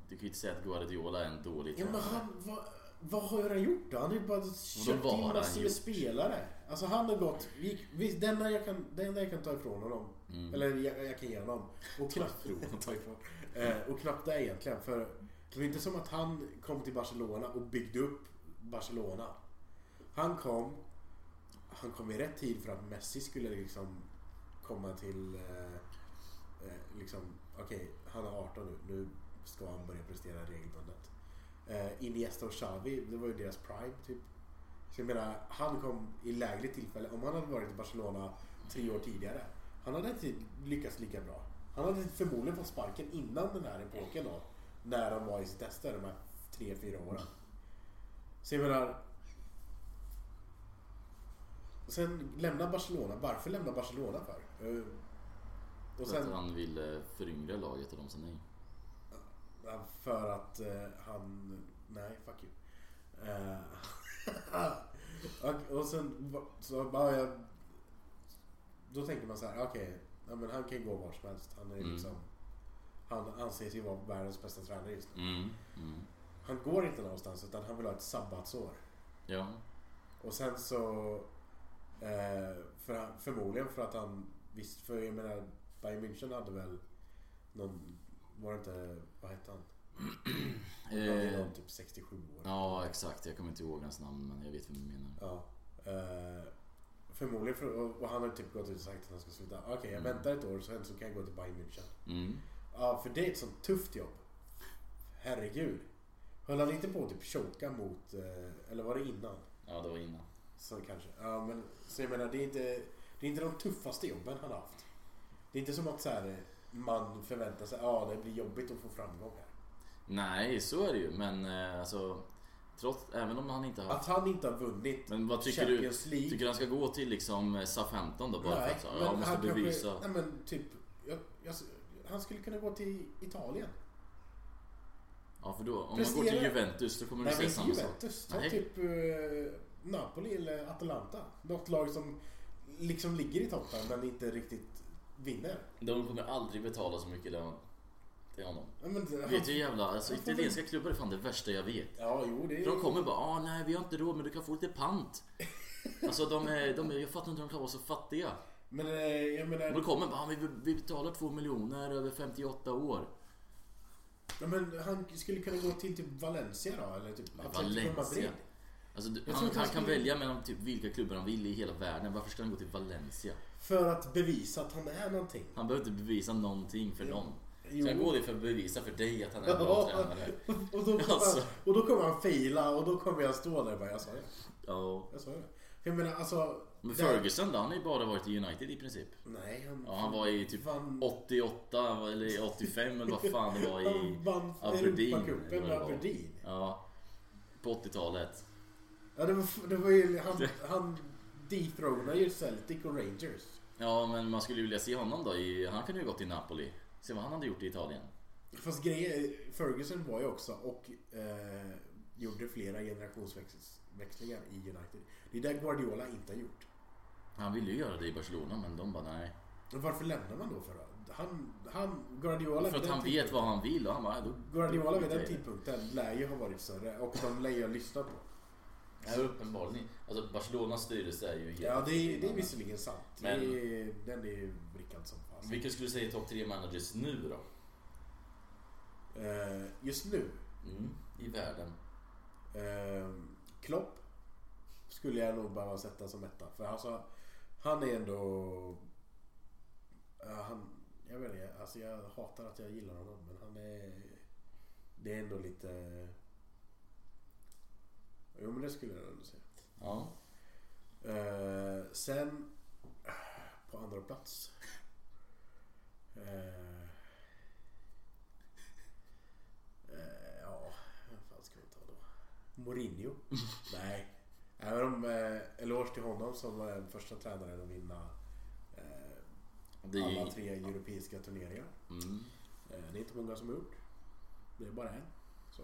Du kan ju inte säga att Guardiola är en dålig Ja men tränare. han, vad, vad har han gjort då? Han har ju bara köpt in massor med spelare. Alltså han har gått, vi, vi, det, enda jag kan, det enda jag kan ta ifrån honom, Mm. eller jag, jag kan ge honom, och knappt, ta ifrån, eh, och knappt det egentligen. För det var inte som att han kom till Barcelona och byggde upp Barcelona. Han kom, han kom i rätt tid för att Messi skulle liksom komma till, eh, eh liksom, okej, han är 18 nu, nu ska han börja prestera regelbundet. Eh, Iniesta och Xavi, det var ju deras prime typ. Så jag menar, han kom i lägre tillfälle. Om han hade varit i Barcelona tre år tidigare, han hade inte lyckats lika bra. Han hade förmodligen fått sparken innan den här epoken då. När han var i sitt tester, de här tre, fyra åren. Så jag menar... Sen lämna Barcelona. Varför lämna Barcelona för? Eh, Och För att sen, han ville föryngra laget och de sa nej. Ja, För att eh, han... Nej, fuck you. Eh, och, och sen så bara jag... Då tänker man så här, okej, ja, men han kan ju gå vart som helst. Han är Mm. liksom... Han anses ju vara världens bästa tränare just nu. Mm. Mm. Han går inte någonstans utan han vill ha ett sabbatsår. Ja. Och sen så... Eh, för, förmodligen för att han... Visst, för jag menar, Bayern München hade väl någon... Var det inte... Vad hette han? Han var Eh, någon typ 67 år. ja exakt, jag kommer inte ihåg hans namn men jag vet vem du menar. Ja. Eh, förmodligen, för, och, och han har typ gått ut och sagt att han ska sluta. Okej, jag Mm. väntar ett år sen så kan jag gå till Bayern München. Ja, för det är ett sånt tufft jobb. Herregud. Höll han inte på att typ choka mot, eh, eller var det innan? Ja det var innan. Så kanske. Ja, men så jag menar, det är inte, det är inte de tuffaste jobben han har haft. Det är inte som att så här, man förväntar sig, ja det blir jobbigt att få framgång här. Nej så är det ju men eh, alltså Trots, även om han inte har Att han inte har vunnit Men vad tycker du? Champions League. Tycker du han ska gå till liksom Southampton då bara för att så, men jag måste han bevisa? Kanske, nej men typ, jag, jag, han skulle kunna gå till Italien. Ja för då, om man Prestera- går till Juventus då kommer du Nej säga inte samma sak. Juventus. Ta Nej. typ eh, Napoli eller Atalanta. Något lag som liksom ligger i toppen men inte riktigt vinner. De kommer aldrig betala så mycket lön till honom. Men, han, Vet du jävla, alltså italienska klubbar är fan det värsta jag vet. Ja, jo det är... För de kommer bara, ah nej vi har inte råd men du kan få lite pant. Alltså de är, de är, jag fattar inte hur de kan vara så fattiga. Men eh, jag menar... Och de kommer bara, vi, vi betalar två miljoner över 58 år. Ja, men han skulle kunna gå till typ Valencia då? Eller typ Atletico Valencia? Alltså, du, Jag han, han han kan skulle- välja mellan typ vilka klubbar han vill i hela världen. Varför ska han gå till Valencia? För att bevisa att han är någonting. Han behöver inte bevisa någonting för någon. Jo. Ska han gå dit för att bevisa för dig att han är en bra Ja, tränare? och, då kommer Alltså. han, och då kommer han faila och då kommer jag stå där och bara, jag sa det. Ja. Jag sa det. För jag menar alltså... Men Ferguson då, han har ju bara varit i United i princip. Nej, han... Ja, han var i typ vann, 88 eller 85 eller vad fan det var i... Han vann Aberdeen, Europacupen med. Aberdeen. Ja. På 80-talet. Ja, det var, det var ju... Han, han dethronade ju Celtic och Rangers. Ja, men man skulle ju vilja se honom då i... Han kunde ju gått till Napoli. Se vad han hade gjort i Italien. Fast grejen Ferguson var ju också och eh, gjorde flera generationsväxlingar i United. Det är det Guardiola inte har gjort. Han ville ju göra det i Barcelona men de bara nej. Men varför lämnar man då för då? Han, han, Guardiola För att han vet vad han vill och han bara, då... Guardiola vid den tidpunkten lär ju ha varit större och de lär ju ha lyssnat på. Ja, uppenbarligen. Alltså Barcelonas styrelse är ju helt... Ja, det är, det är visserligen sant. Men- Det är, den är ju vrickad som fan. Vilka skulle du säga är topp tre managers nu då? Eh, just nu, Mm, I världen. eh, Klopp skulle jag nog behöva sätta som etta. För alltså, han är ändå... ja, han, jag vet inte, alltså jag hatar att jag gillar honom men han är... Det är ändå lite... Jo men det skulle jag ändå säga. Ja. Eh, sen på andra plats. Eh, eh, ja, vad fan ska vi ta då? Mourinho? Nej. Även om eh, eloge till honom som var den första tränaren att vinna eh, alla tre europeiska turneringar. Mm. Eh, det är inte många som har gjort. Det är bara en. Så.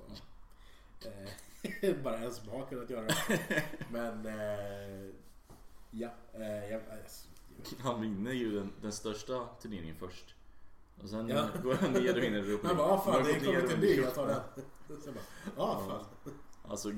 Eh, bara en som har kunnat göra det. Men eh, ja, eh, jag, alltså, Han vinner ju den, den största turneringen först. Och sen Ja. går han ner och vinner Europa Han bara, ah, fan det kommer och ny, jag tar den. jag bara, ah, fan. Alltså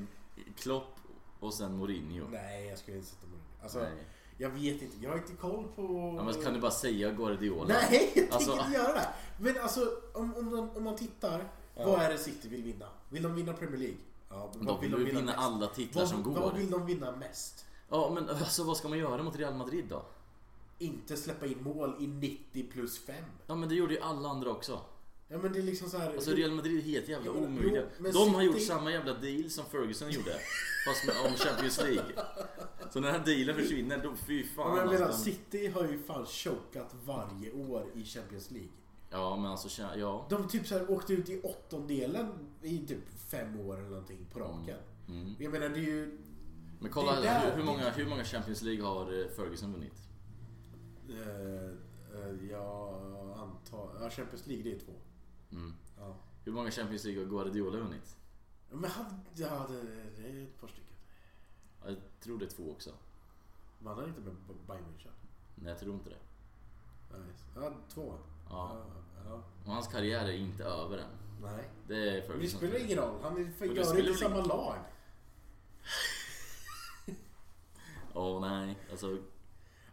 Klopp och sen Mourinho. Nej, jag skulle inte sätta Mourinho. Alltså, Nej. jag vet inte, jag har inte koll på... Ja, men kan du bara säga Guardiola? Nej, jag Alltså- tänker inte göra det. Men alltså, om, om, man, om man tittar. Vad är det City vill vinna? Vill de vinna Premier League? Ja, men De vill ju vinna mest? alla titlar vad, som går. Vad vill de vinna mest? Ja men alltså vad ska man göra mot Real Madrid då? Inte släppa in mål i 90 plus 5. Ja men det gjorde ju alla andra också. Ja men det är liksom så här. Alltså Real Madrid är helt jävla omöjliga. jo, De har gjort samma jävla deal som Ferguson gjorde. Fast med, om Champions League. Så när den här dealen försvinner, då fy Ja, fan men jag menar, alltså. City har ju fan chokat varje år i Champions League. Ja men alltså ja. De typ så här åkte ut i åttondelen i typ fem år eller någonting på raken. Mm. Jag menar det är ju... Men kolla hur, hur, många, hur många Champions League har eh, Ferguson vunnit? Eh, eh, jag antar... Ja, Champions League det är två. Mm. Ja. Hur många Champions League har Guardiola vunnit? Men han... Ja, det, det är ett par stycken. Jag tror det är två också. Vann han inte med Bayern München? Nej jag tror inte det. Nej. Ja, två. Ja. ja. Och hans karriär är inte över än. Nej. Det är det spelar ingen roll. Han gör inte samma lag. Åh nej, alltså.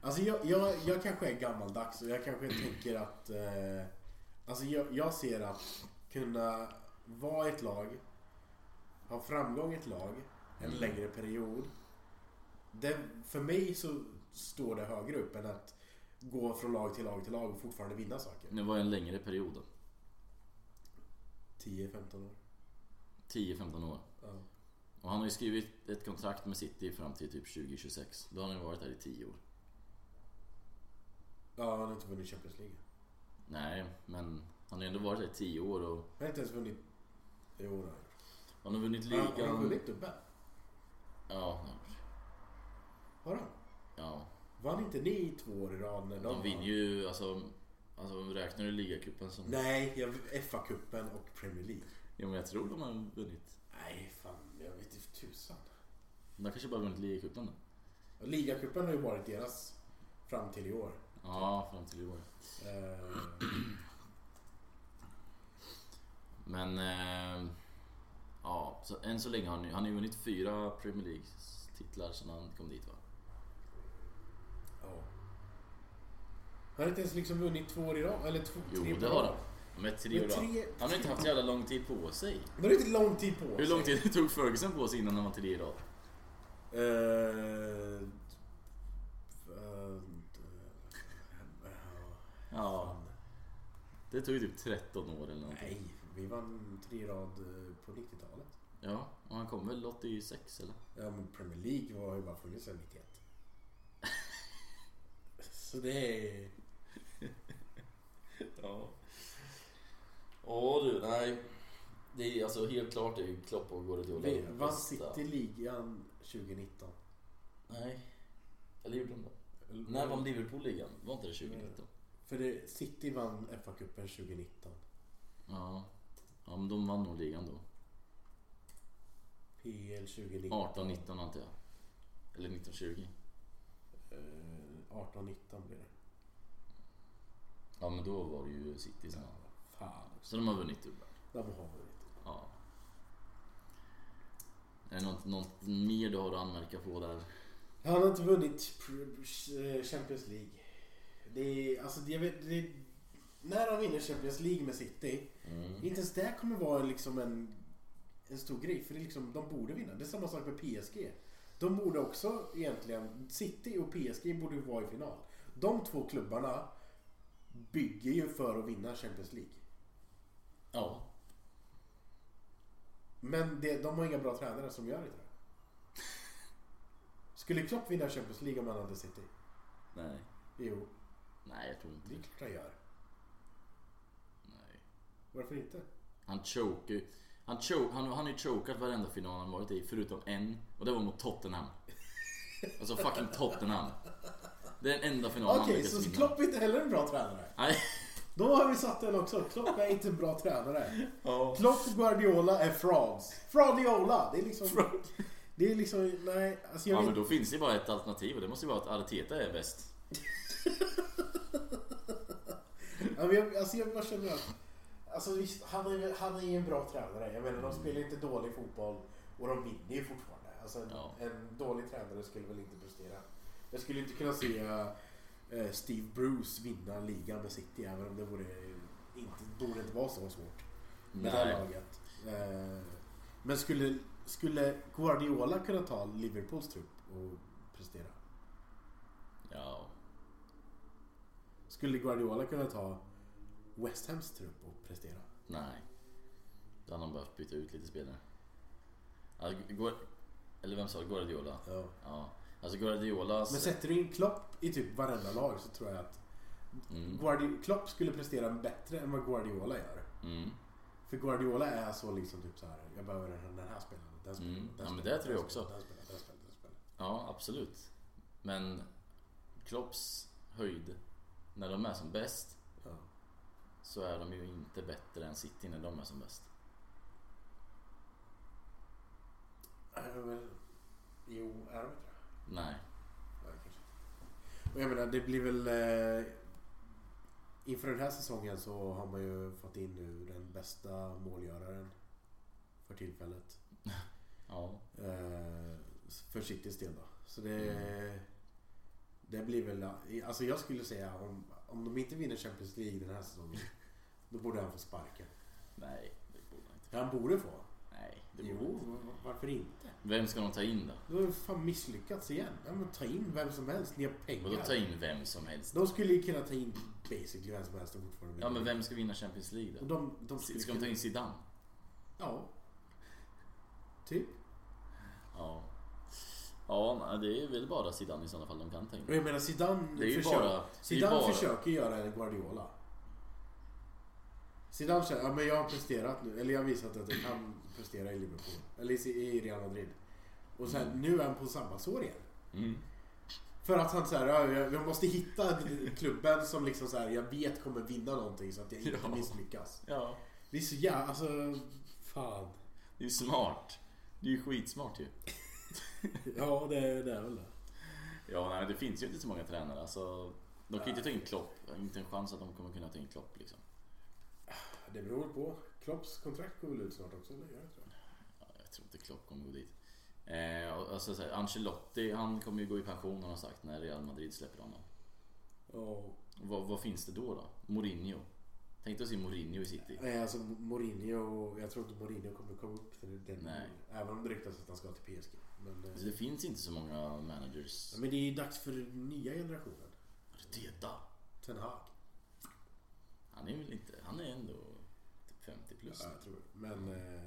Alltså jag, jag, jag kanske är gammaldags och jag kanske tänker att... Eh, alltså jag, jag ser att kunna vara ett lag, ha framgång i ett lag en Mm. längre period. Det, för mig så står det högre upp än att gå från lag till lag till lag och fortfarande vinna saker. Nu var en längre period då. 10-15 år. 10-15 år. Ja. Och han har ju skrivit ett kontrakt med City fram till typ 2026. Då har han ju varit där i 10 år. ja, han har inte vunnit Champions League. Nej, men han har ju ändå varit där i 10 år och Han har inte ens vunnit... Jo, har han har vunnit han- Har han ligan. vunnit dubbel? Ja, har han? ja. Vann inte ni två år i rad? När De vinner ju, alltså, alltså räknar du ligacupen som... Nej, jag FA-cupen och Premier League. Ja men jag tror de har vunnit. Nej, fan. Jag vet inte tusan. De kanske bara vunnit ligacupen då. Ligacupen har ju varit deras fram till i år. Ja, fram till i år. Eh, Men... Eh, ja, så än så länge har han, ju- han har ju vunnit fyra Premier Leagues titlar sedan han kom dit va? ja. Han har inte ens liksom vunnit två år i rad. Eller två, Jo, tre det på har han. Med tre år. tre- Han har inte haft så jävla lång tid på sig. Det är inte lång tid på Hur lång tid tog Ferguson på sig innan han var tre i rad? Eh, eh, Ja, det tog ju typ 13 år eller någonting. Nej, vi vann tre rad eh, på 90-talet. Ja, och han kom väl 86 eller? Ja, men Premier League har ju bara funnits sedan 91. Så det är... Ja. Åh du, nej. Det är alltså helt klart det är Klopp och Guardiola. Vi vann bästa. City ligan 2019. Nej. Eller gjorde de det? När vann Liverpool ligan? Var inte det 2019? För det, City vann FA-cupen 2019. Ja. de, de vann nog ligan då. PL 2019. 18, 19 antar jag. Eller 19, 20. Eh, 18, 19 blir det. Ja men då var det ju City sen. Fan. Så de har vunnit dubbel. De har vunnit. Ja. Är det något, något mer du har att anmärka på där? Han har inte vunnit Champions League. Det är, alltså, jag vet, det, när han vinner Champions League med City, Mm. inte ens det kommer vara liksom en, en stor grej. För det är liksom, de borde vinna. Det är samma sak med PSG. De borde också egentligen, City och PSG borde vara i final. De två klubbarna bygger ju för att vinna Champions League. Ja. Men det, de har inga bra tränare som gör det. Skulle Klopp vinna Champions League om han hade City? Nej. Jo, Nej jag tror inte det är klart han gör. Nej. Varför inte? Han chokar ju. Han, choke, han, han har ju chokat varenda final han varit i förutom en och det var mot Tottenham. Alltså fucking Tottenham. Det är den enda finalen han Okej, lyckats så vinna. Klopp är inte heller en bra tränare. Nej. Då har vi satt den också. Klopp är inte en bra tränare. Ja. Klopp Guardiola är frauds. Fraudiola! Det är liksom... Det är liksom, nej, alltså jag Ja vet men då finns det bara ett alternativ och det måste ju vara att Arteta är bäst. Ja, men jag, alltså jag bara känner att... Alltså visst, han är, han är ju en bra tränare. Jag menar, de spelar inte dålig fotboll och de vinner ju fortfarande. Alltså en, Ja. en dålig tränare skulle väl inte prestera. Jag skulle inte kunna se eh, Steve Bruce vinna ligan med City, även om det vore, inte, borde inte vara så svårt. Med det laget. Eh, men skulle, skulle Guardiola kunna ta Liverpools trupp och prestera? Ja. Skulle Guardiola kunna ta West Hams trupp och prestera? Nej. Då hade han behövt byta ut lite spelare. Ja, Guard... Eller vem sa det? Guardiola? Ja. Ja. Alltså Guardiolas... Men sätter du in Klopp i typ varenda lag så tror jag att Mm. Guardi- Klopp skulle prestera bättre än vad Guardiola gör. Mm. För Guardiola är så liksom typ så här. jag behöver den här, den här spelaren, den spelaren, Mm. den Ja, men spelaren, det tror jag också. spelaren, Den spelaren, den spelaren, den spelaren. Ja, absolut. Men Klopps höjd, när de är som bäst, Ja. Så är de ju inte bättre än City när de är som bäst. Jo, är de inte det? Nej. Kanske. Och jag menar, det blir väl... Eh, inför den här säsongen så har man ju fått in nu den bästa målgöraren för tillfället. Ja. Eh, för Citys del då. Så det... Det blir väl... Alltså jag skulle säga om, om de inte vinner Champions League den här säsongen. Då borde han få sparken. Nej, det borde han inte. Han borde få. Nej, det borde Jo, inte. varför inte? Vem ska de ta in då? Då har vi fan misslyckats igen. Ja, men ta in vem som helst. Ni har pengar. Vadå ta in vem som helst? De skulle ju kunna ta in basically vem som helst och fortfarande Ja men vem ska vinna Champions League Och då? de, de skulle Ska de ta in Zidane? Ja. Typ. Ja. Ja, det är väl bara Zidane i sådana fall de kan in. Och jag menar Zidane, Det är försöker, bara- Zidane bara- försöker göra en Guardiola. Zidane säger ja, men jag har presterat nu, eller jag har visat att jag kan prestera i Liverpool. Eller i, Real Madrid. Och sen, Mm. nu är han på samma sår igen. Mm. För att han säger ja, jag, jag måste hitta klubben som liksom så här, jag vet kommer vinna någonting så att jag inte Ja. misslyckas. Ja. Det är så jävla, alltså, fan. Det är ju smart. Det är ju skitsmart ju. Ja, det, det är väl det. Ja, nej, det finns ju inte så många tränare. Alltså, de kan ju inte ta in Klopp. Jag inte en chans att de kommer kunna ta in Klopp liksom. Det beror på. Klopps kontrakt går väl ut snart också, eller det, tror jag. Ja, jag tror inte Klopp kommer gå dit. Eh, och- alltså, så här, Ancelotti, han kommer ju gå i pension har han sagt när Real Madrid släpper honom. Ja. Vad, vad finns det då då? Mourinho? Tänk dig att se Mourinho i City. Nej, alltså Mourinho, jag tror inte Mourinho kommer komma upp till den Nej. Även om det ryktas att han ska till PSG. Men, eh, det finns inte så många managers. men det är dags för den nya generationen. Arteta. Ten Hag. Han är väl inte, han är ändå typ 50 plus. Ja, jag tror det. Men... Eh,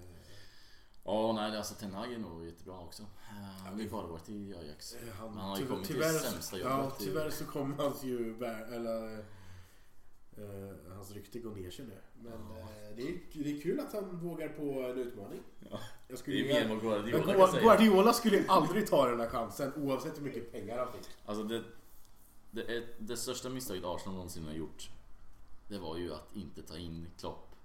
Ja, nej alltså Ten Hag är nog jättebra också. Eh, Han har ju bara varit i Ajax. han, Men han har ju tyvärr- kommit till tyvärr, det sämsta jobbet. Ja, i- tyvärr så kommer hans ju... Eller... Eh, hans rykte går ner sig nu. Men eh, det, är, det är kul att han vågar på en utmaning. Ja, Jag Det skulle är ju- mer än vad Guardiola Men kan säga. Guardiola skulle aldrig ta den här chansen oavsett hur mycket pengar han fick. Alltså det, det, är, det största misstaget Arsenal någonsin har gjort Det var ju att inte ta in Klopp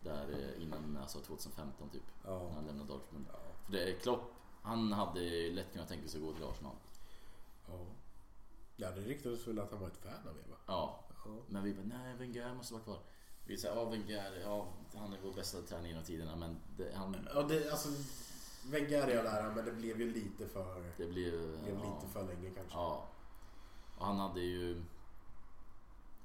Där eh, innan alltså 2015 typ. När Ja. han lämnade Dortmund. Ja. För det är Klopp, han hade lätt kunnat tänka sig att gå till Arsenal. Ja. Ja, det ryktades väl att han var ett fan av er va? Ja, Ja. men vi bara nej Wenger måste vara kvar. Vi säger ja Wenger, ja han är vår bästa tränare genom tiderna men det, han, Ja, det, alltså Wenger är jag där men det blev ju lite för... det. Det blev ja, lite för länge kanske. Ja. Och han hade ju...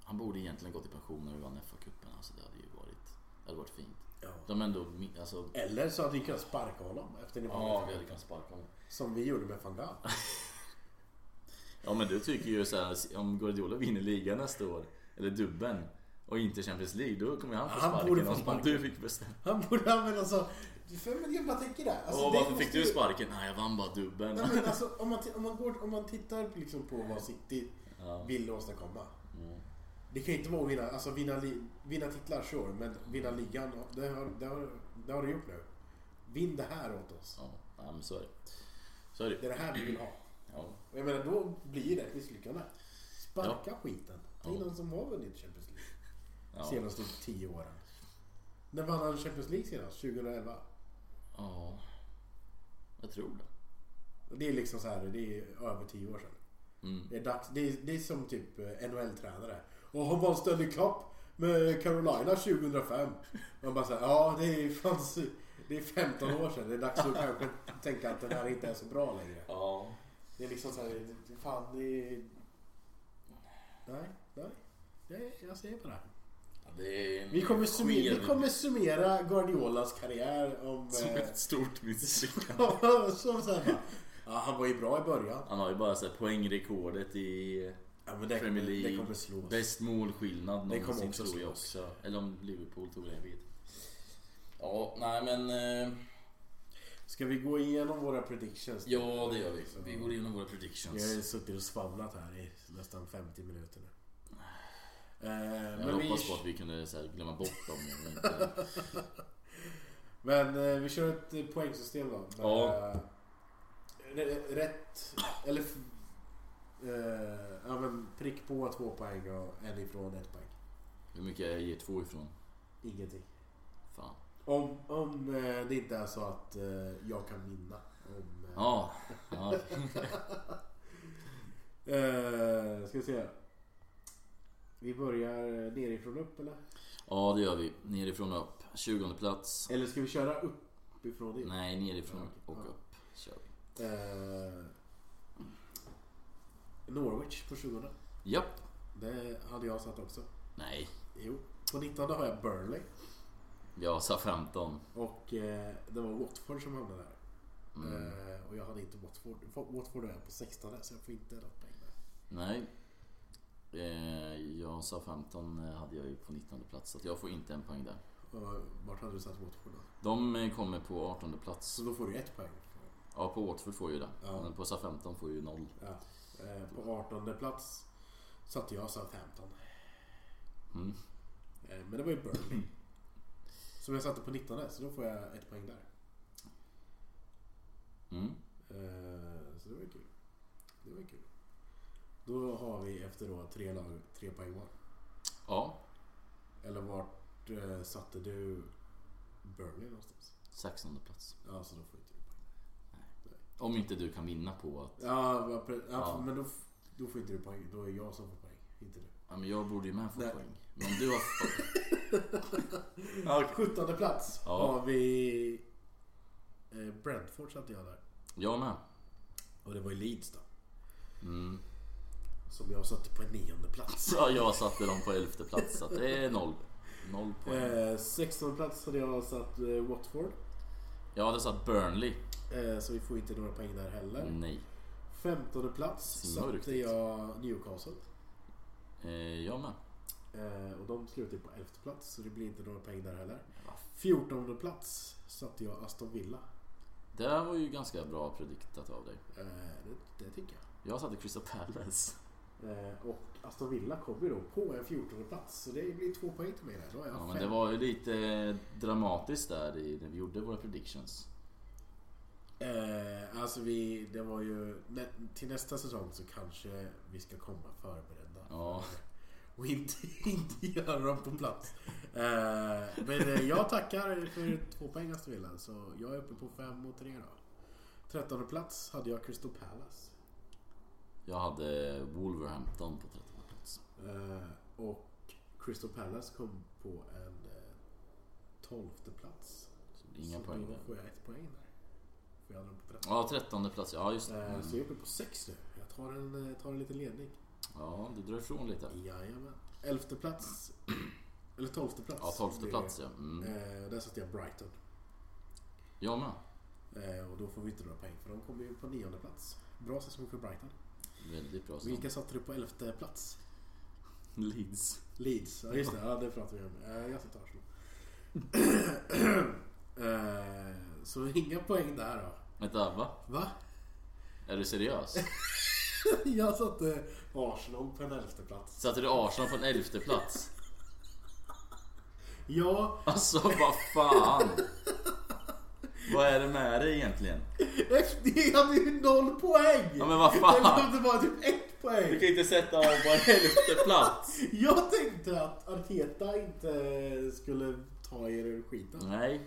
Han borde egentligen gått i pension när vi vann FA-cupen. Alltså det hade ju varit... Det hade varit fint. Ja. De ändå... Alltså, Eller så hade vi kunnat sparka honom efter ni vann. ja, vi hade kunnat sparka honom. Som vi gjorde med van Gaal. Ja men du tycker ju så här, om Guardiola vinner ligan nästa år, eller dubben och inte Champions League, då kommer han få Han sparken borde få om sparken. du fick bestämma. Han borde använda så... För men jag bara tänker där. Alltså, det varför fick du sparken? Nej, jag vann bara dubben. Nej, men alltså, om, man, om, man går, om man tittar liksom på vad City Ja. vill åstadkomma. Mm. Det kan ju inte vara att vinna, alltså vinna, vinna titlar, sure, men vinna ligan, det har, det, har, det har du gjort nu. Vinn det här åt oss. Ja, ja, men så är det. Så är det. Det är det här vi vill ha. Ja. Och jag menar, då blir det ett misslyckande. Sparka skiten. Ta in Ja. någon som har vunnit Champions Ja. senaste tio åren. När vann han Champions League senast? 2011? ja. Jag tror det. Det är liksom så här, det är över tio år sedan. Mm. Det är, dags, det är, det är som typ eh, NHL-tränare. Och han vann Stanley Cup med Carolina 2005. Man bara säger ja det är fan det är 15 år sedan. Det är dags att kanske tänka att den här inte är så bra längre. Ja. Det är liksom så här, fan det är... Nej, nej. jag säger bara. Ja, Det är Vi kommer, summera, vi kommer summera Guardiolas karriär om... Som eh, ett stort misslyckande. som så här, bara, ja, han var ju bra i början. Han har ju bara så här poängrekordet i Ja, men det, Premier kommer, League. det kommer slås. Bäst målskillnad Det kommer någonsin också tror jag slås. också. Eller om Liverpool tog det, jag vet. Ja, nej men... Eh, Ska vi gå igenom våra predictions? ja, det gör vi. Vi går igenom våra Vi har predictions. suttit och svamlat här i nästan 50 minuter nu. Eh, Jag men, vi, hoppas på att vi kunde så här, glömma bort dem. och inte- men eh, vi kör ett eh, poängsystem då. Med, Ja. Rätt, eller ja, men prick på två poäng och en ifrån ett poäng. Hur mycket jag ger två ifrån? Ingenting. Fan. Om, om det inte är så att jag kan vinna. Om, Ja. ja. Ska vi se. Vi börjar nerifrån upp eller? ja, det gör vi. Nerifrån och upp. 20 plats. Eller ska vi köra uppifrån dit? Nej, nerifrån och Ja. upp. Kör vi. Eh, Norwich på 20. Japp. Det hade jag satt också. Nej. Jo. På 19 har jag Burnley. Jag sa 15. Och eh, det var Watford som hamnade där. Mm. Eh, och jag hade inte Watford. Watford är på 16 så jag får inte något poäng där. Nej. Eh, jag sa 15 eh, hade jag ju på 19 plats. Så jag får inte en poäng där. Vart hade du satt Watford då? De eh, kommer på 18 plats. Så då får du ett poäng. Ja, på Watford får ju det. Ja. Men på SA 15 får ju noll. Ja. Eh, på 18 plats satte jag Southampton. Mm. Eh, men det var ju Burnley. Som jag satte på 19 så då får jag ett poäng där. Mm. Eh, så det var ju kul. Det var kul. Då har vi efter då tre lag tre poäng var. Ja, Eller vart eh, satte du Burnley någonstans? 16 plats. Ja, så då får inte du poäng. Om inte du kan vinna på att... Ja, ja, Ja. men då, då får inte du poäng. Då är jag som får poäng, inte du. Ja, men jag borde ju med få Nej. poäng. Men om du har... Ja, 17 plats Ja. har vi eh, Brentford satte jag där. Jag med. Och det var i Leeds då. Mm. Som jag satte på en nionde plats. Ja, jag satte dem på 11 plats. Så att det är noll. Noll poäng. Eh, 16 plats hade jag satt eh, Watford. Jag hade satt Burnley. Eh, så vi får inte några poäng där heller. Nej. 15 plats Så mörkt. satte jag Newcastle. Eh, jag med. Eh, och de slutar ju på 11 plats så det blir inte några poäng där heller. Va? 14 plats satte jag Aston Villa. Det var ju ganska bra prediktat av dig. Eh, det, det tycker jag. Jag satte Crystal Palace. Eh, och Aston Villa kom ju då på en 14 plats så det blir två poäng till mig där. Då har jag Ja, men fem. det var ju lite dramatiskt där i, när vi gjorde våra predictions. Eh, alltså vi, det var ju... nä- Till nästa säsong så kanske vi ska komma förberedda. Ja. och inte, inte göra dem på plats. Eh, men eh, jag tackar för två poäng Aston Villa. Så jag är uppe på 5 och 3 då. Trettonde plats hade jag Crystal Palace. Jag hade Wolverhampton på 13 plats. Eh, och Crystal Palace kom på en eh, tolfte plats. Så inga så poäng då får jag ett poäng där. För jag hade dem på 13. Ja, 13 plats. Ja, just det. Mm. så jag är uppe på 6 nu. Jag tar en, tar en liten ledning. Ja, du drar ifrån lite. Jajamän. Elfte plats. Eller tolfte plats. Ja, 12 blir plats ja. Mm. Där satte jag Brighton. Jag med. Och då får vi inte några poäng för de kommer ju på nionde plats. Bra säsong för Brighton. Väldigt bra. Så. Vilka satte du på elfte plats? Leeds. Leeds. Ja just det, ja, det pratar vi om. Jag satte Arsenal. eh, så inga poäng där då. Vänta, va? Va? Är du seriös? jag satte Arsenal på en elfte plats. Satte du Arsenal på en elfte plats? Ja, Alltså vad fan! Vad är det med dig egentligen? jag hade ju noll poäng! Ja men vad Det fan! behövde bara typ ett Du poäng. kan inte sätta av på en elfte plats! Jag tänkte att Arteta inte skulle ta er ur skiten. Nej.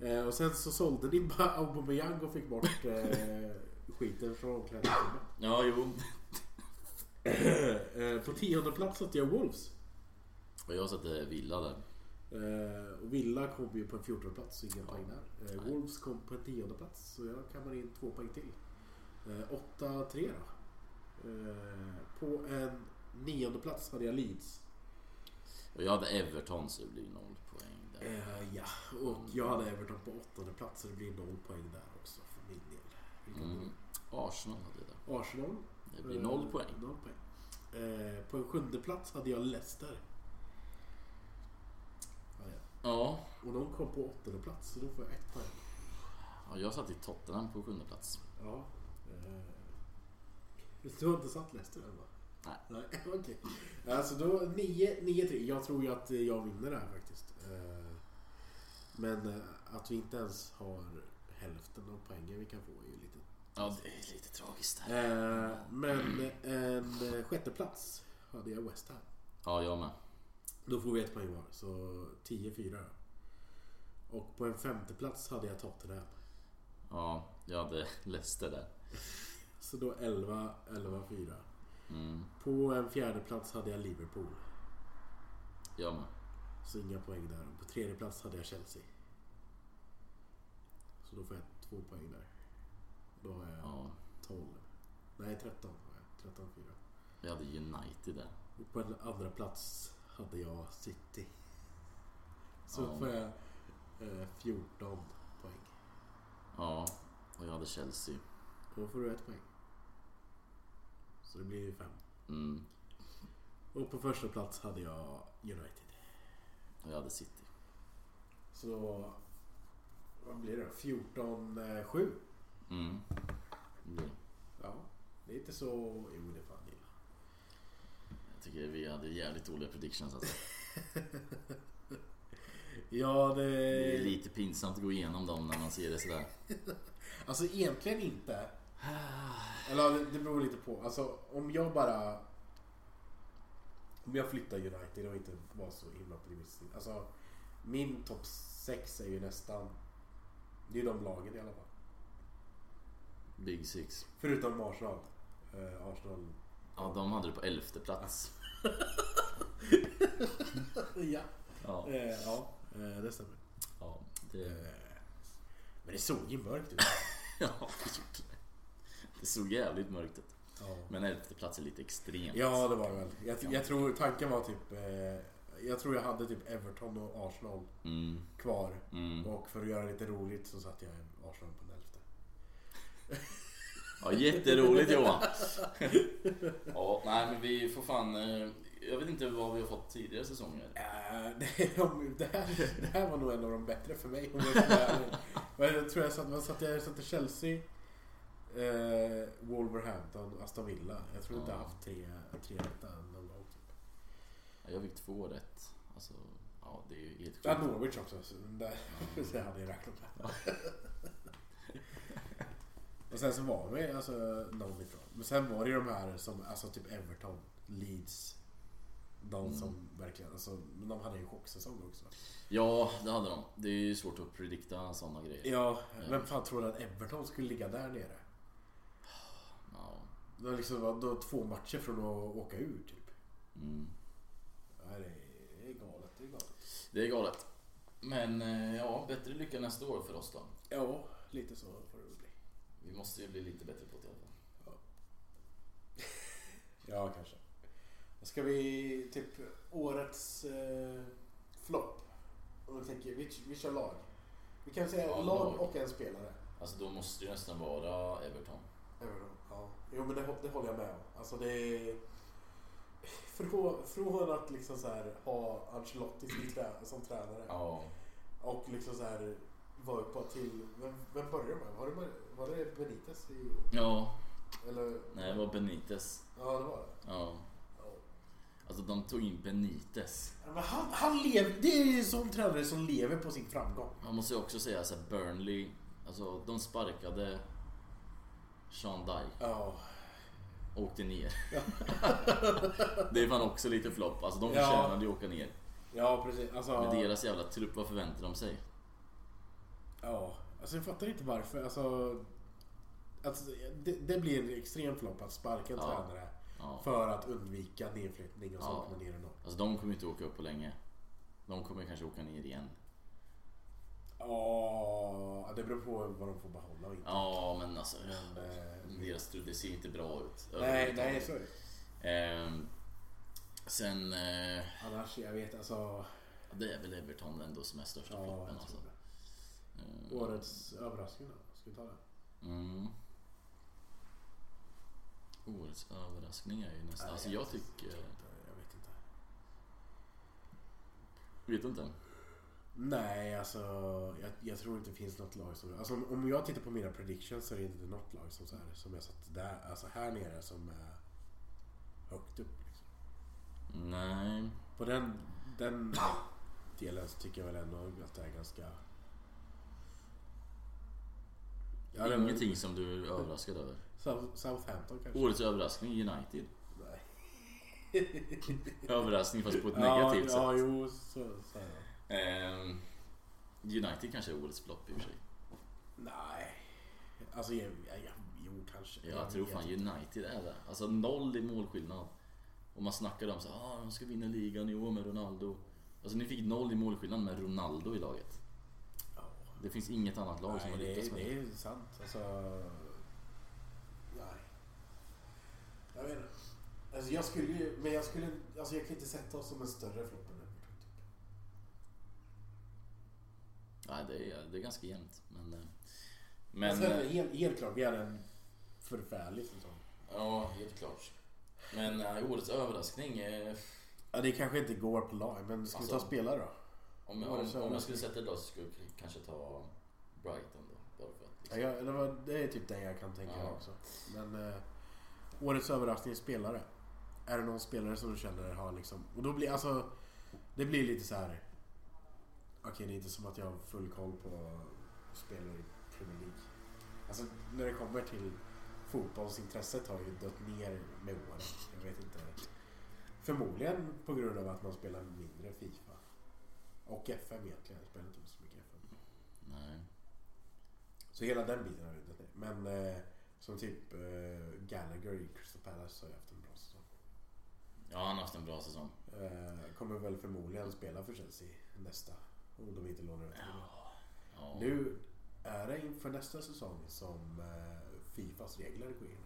Eh, och sen så sålde ni bara Aubameyang och fick bort eh, skiten från omklädningsrummet. Ja, jo. Eh, på tionde plats satte jag Wolves. Och jag satte Villa där. Eh, och Villa kom ju på en 14 plats, så inga poäng där. Eh, Wolves kom på en tionde plats, så jag kammar in två poäng till. Eh, 8-3 då. Eh, på en nionde plats hade jag Leeds. Och jag hade Everton så det blir noll poäng där. Eh, ja, och jag hade Everton på åttonde plats, så det blir noll poäng där också för min del. Mm. Arsenal hade jag där. Arsenal. Det blir Eh, noll poäng. Noll poäng. Eh, på en sjunde plats hade jag Leicester. Ja. Och de kom på åttonde plats, så då får jag ett poäng. ja, jag satte i Tottenham på sjunde plats. Ja. Eh, du har inte satt Leicester än va? Nej. Nej, okej. Alltså då 9-3. Jag tror ju att jag vinner det här faktiskt. Eh, Men eh, att vi inte ens har hälften av poängen vi kan få är ju lite... Ja, det är lite tragiskt. Eh, Men en eh, sjätte plats hade jag West Ham. Ja, jag med. Då får vi ett poäng var. Så 10-4 då. Och på en femte plats hade jag Tottenham. Ja, jag hade Leicester där. Så då 11-11-4. Mm. På en fjärde plats hade jag Liverpool. Jag med. Så inga poäng där. På tredje plats hade jag Chelsea. Så då får jag två poäng där. Då har jag Ja, 12. Nej 13 har jag. 13-4. jag hade United där. Och på en andra plats hade jag City. Så Ja. får jag eh, 14 poäng. Ja, och jag hade Chelsea. Då får du ett poäng. Så det blir ju fem. Mm. Och på första plats hade jag United. Och jag hade City. Så vad blir det då? 14-7. Mm. Det blir- Ja, det är inte så... Jo, det är fan tycker vi hade jävligt dåliga predictions alltså. Ja, det... Det är lite pinsamt att gå igenom dem när man ser det sådär. Alltså egentligen inte. Eller det det beror lite på. Alltså om jag bara... Om jag flyttar United och inte var så himla optimistisk. Alltså min topp 6 är ju nästan... Det är ju de lagen i alla fall. Big Six. Förutom Arsenal. Eh, Arsenal... Ja, de hade det på elfte plats. ja. Ja, Eh, ja, eh, det stämmer. ja det... Eh, men det såg ju mörkt ut. Ja, det gjorde det. Det såg jävligt mörkt ut. Ja. Men elfte plats är lite extremt. Ja, det var det väl. Jag, jag tror tanken var typ... Eh, jag tror jag hade typ Everton och Arsenal Mm, kvar. mm. Och för att göra det lite roligt så satte jag Arsenal på den elfte. Ja, jätteroligt Johan. Ja, nej men vi får fan... eh, Jag vet inte vad vi har fått tidigare säsonger. Eh, det, det, här, det här var nog en av de bättre för mig om jag ska vara Jag tror jag jag? Jag satte Chelsea, eh, Wolverhampton, Aston Villa. Jag tror inte jag Ja. haft tre, tre rätta någon gång. Typ. Ja, Jag fick två rätt. Alltså, ja det är ju helt Ja, sjukt. Norwich också. Så där, det hade jag räknat med. Och sen så var vi alltså någon ifrån. Men sen var det ju de här som, alltså typ Everton, Leeds. De Mm. som verkligen, alltså, men de hade ju chocksäsong också. Ja, det hade de. Det är ju svårt att predikta sådana grejer. Ja, vem fan tror att Everton skulle ligga där nere? Ja. Det var liksom då två matcher från att åka ur typ. Mm. Det är galet, det är galet. Det är galet. Men eh, ja, bättre lycka nästa år för oss då. Ja, lite så bli. Vi måste ju bli lite bättre på det i alla fall. Ja, kanske. Ska vi typ årets eh, flopp? Vi tänker, vi, vi kör lag. Vi kan säga Ja, lag och en spelare. Alltså då måste det nästan vara Everton. Everton, Ja. Jo men det, det håller jag med om. Alltså det är... Från, från att liksom så här, ha Ancelotti som, trä, som tränare Ja. och liksom så här vara på till... Vem, vem började med? Var det, var det Benitez? I, Ja, eller? nej det var Benitez. Ja det var det. Ja. Ja. Alltså de tog in Benitez. Ja, Men han, han lever, det är ju en sån tränare som lever på sin framgång. Man måste ju också säga så här, Burnley. Alltså de sparkade Sean Dyche. Ja. Åkte ner. det är fan också lite flopp. Alltså de Ja. förtjänade ju att åka ner. Ja precis. Alltså, Med deras jävla trupp, vad förväntar de sig? Ja, alltså jag fattar inte varför. Alltså, alltså, det, det blir en extrem flopp att sparka en Ja. tränare Ja. för att undvika nedflyttning och så Ja. ner ändå. Alltså de kommer inte åka upp på länge. De kommer kanske åka ner igen. Ja, det beror på vad de får behålla och inte. Ja, men alltså. Men, eh, Deras det ser inte bra ut. nej, nej, så är det. Ehm, sen, eh, Annars, jag vet alltså. det är väl Everton ändå som är största Ja, floppen. Alltså. Ehm, Årets överraskning då? Ska vi ta det? Mm. Årets överraskning är ju nästan... Nej, Alltså jag vet tycker... inte, Jag vet inte. Vet du inte? Nej, alltså jag, jag tror inte det finns något lag som... Alltså om- om jag tittar på mina predictions så är det inte något lag som, så här, som jag satt där, alltså här nere som är högt upp. Liksom. Nej. På den, den delen så tycker jag väl ändå att det är ganska... Ja, det är Ingenting som du är överraskad över. South- Southampton kanske? Årets överraskning United. Nej. Överraskning fast på ett ja, negativt Ja, sätt. jo, så, så är det. Ehm, United kanske är årets flopp i och för sig. Nej. Alltså, jag, jag, jag, jo kanske. Jag tror vet fan inte. United är det. Alltså noll i målskillnad. Och man snackar om så här, ah, de ska vinna ligan i år med Ronaldo. Alltså ni fick noll i målskillnad med Ronaldo i laget. Det finns inget annat lag som Nej, har det, lyckats är, med det det. är sant. Alltså, nej. Jag vet inte. Alltså jag skulle ju, men jag skulle, alltså jag kan inte sätta oss som en större flopp än Everton. Typ. Nej, det är, det är ganska jämnt. Men, eh, Men, alltså, eh, helt, helt klart, vi hade en förfärlig säsong. ja, helt klart. Men eh, årets överraskning. Eh, Ja, det kanske inte går på lag, men ska vi ta Alltså, spelare då? Om, Årets om, om jag skulle sätta det då så skulle jag kanske ta Brighton då. Bara för att, Ja, liksom. jag, det, var, det är typ det jag kan tänka Ja. också. Men eh, årets överraskning spelare. Är det någon spelare som du känner har liksom... Och då blir alltså... Det blir lite så här. Okej, det är inte som att jag har full koll på spelare i Premier League. Alltså när det kommer till fotbollsintresset har ju dött ner med åren. Jag vet inte. Förmodligen på grund av att man spelar mindre Fifa. Och FM egentligen. Jag spelar inte så mycket FM. Nej. Så hela den biten har dött ner. Men eh, som typ eh, Gallagher i Crystal Palace har ju haft en bra säsong. Ja, han har haft en bra säsong. Eh, kommer väl förmodligen spela för Chelsea nästa. Om de inte lånar ut honom. Ja. Nu är det inför nästa säsong som eh, Fifas regler går in.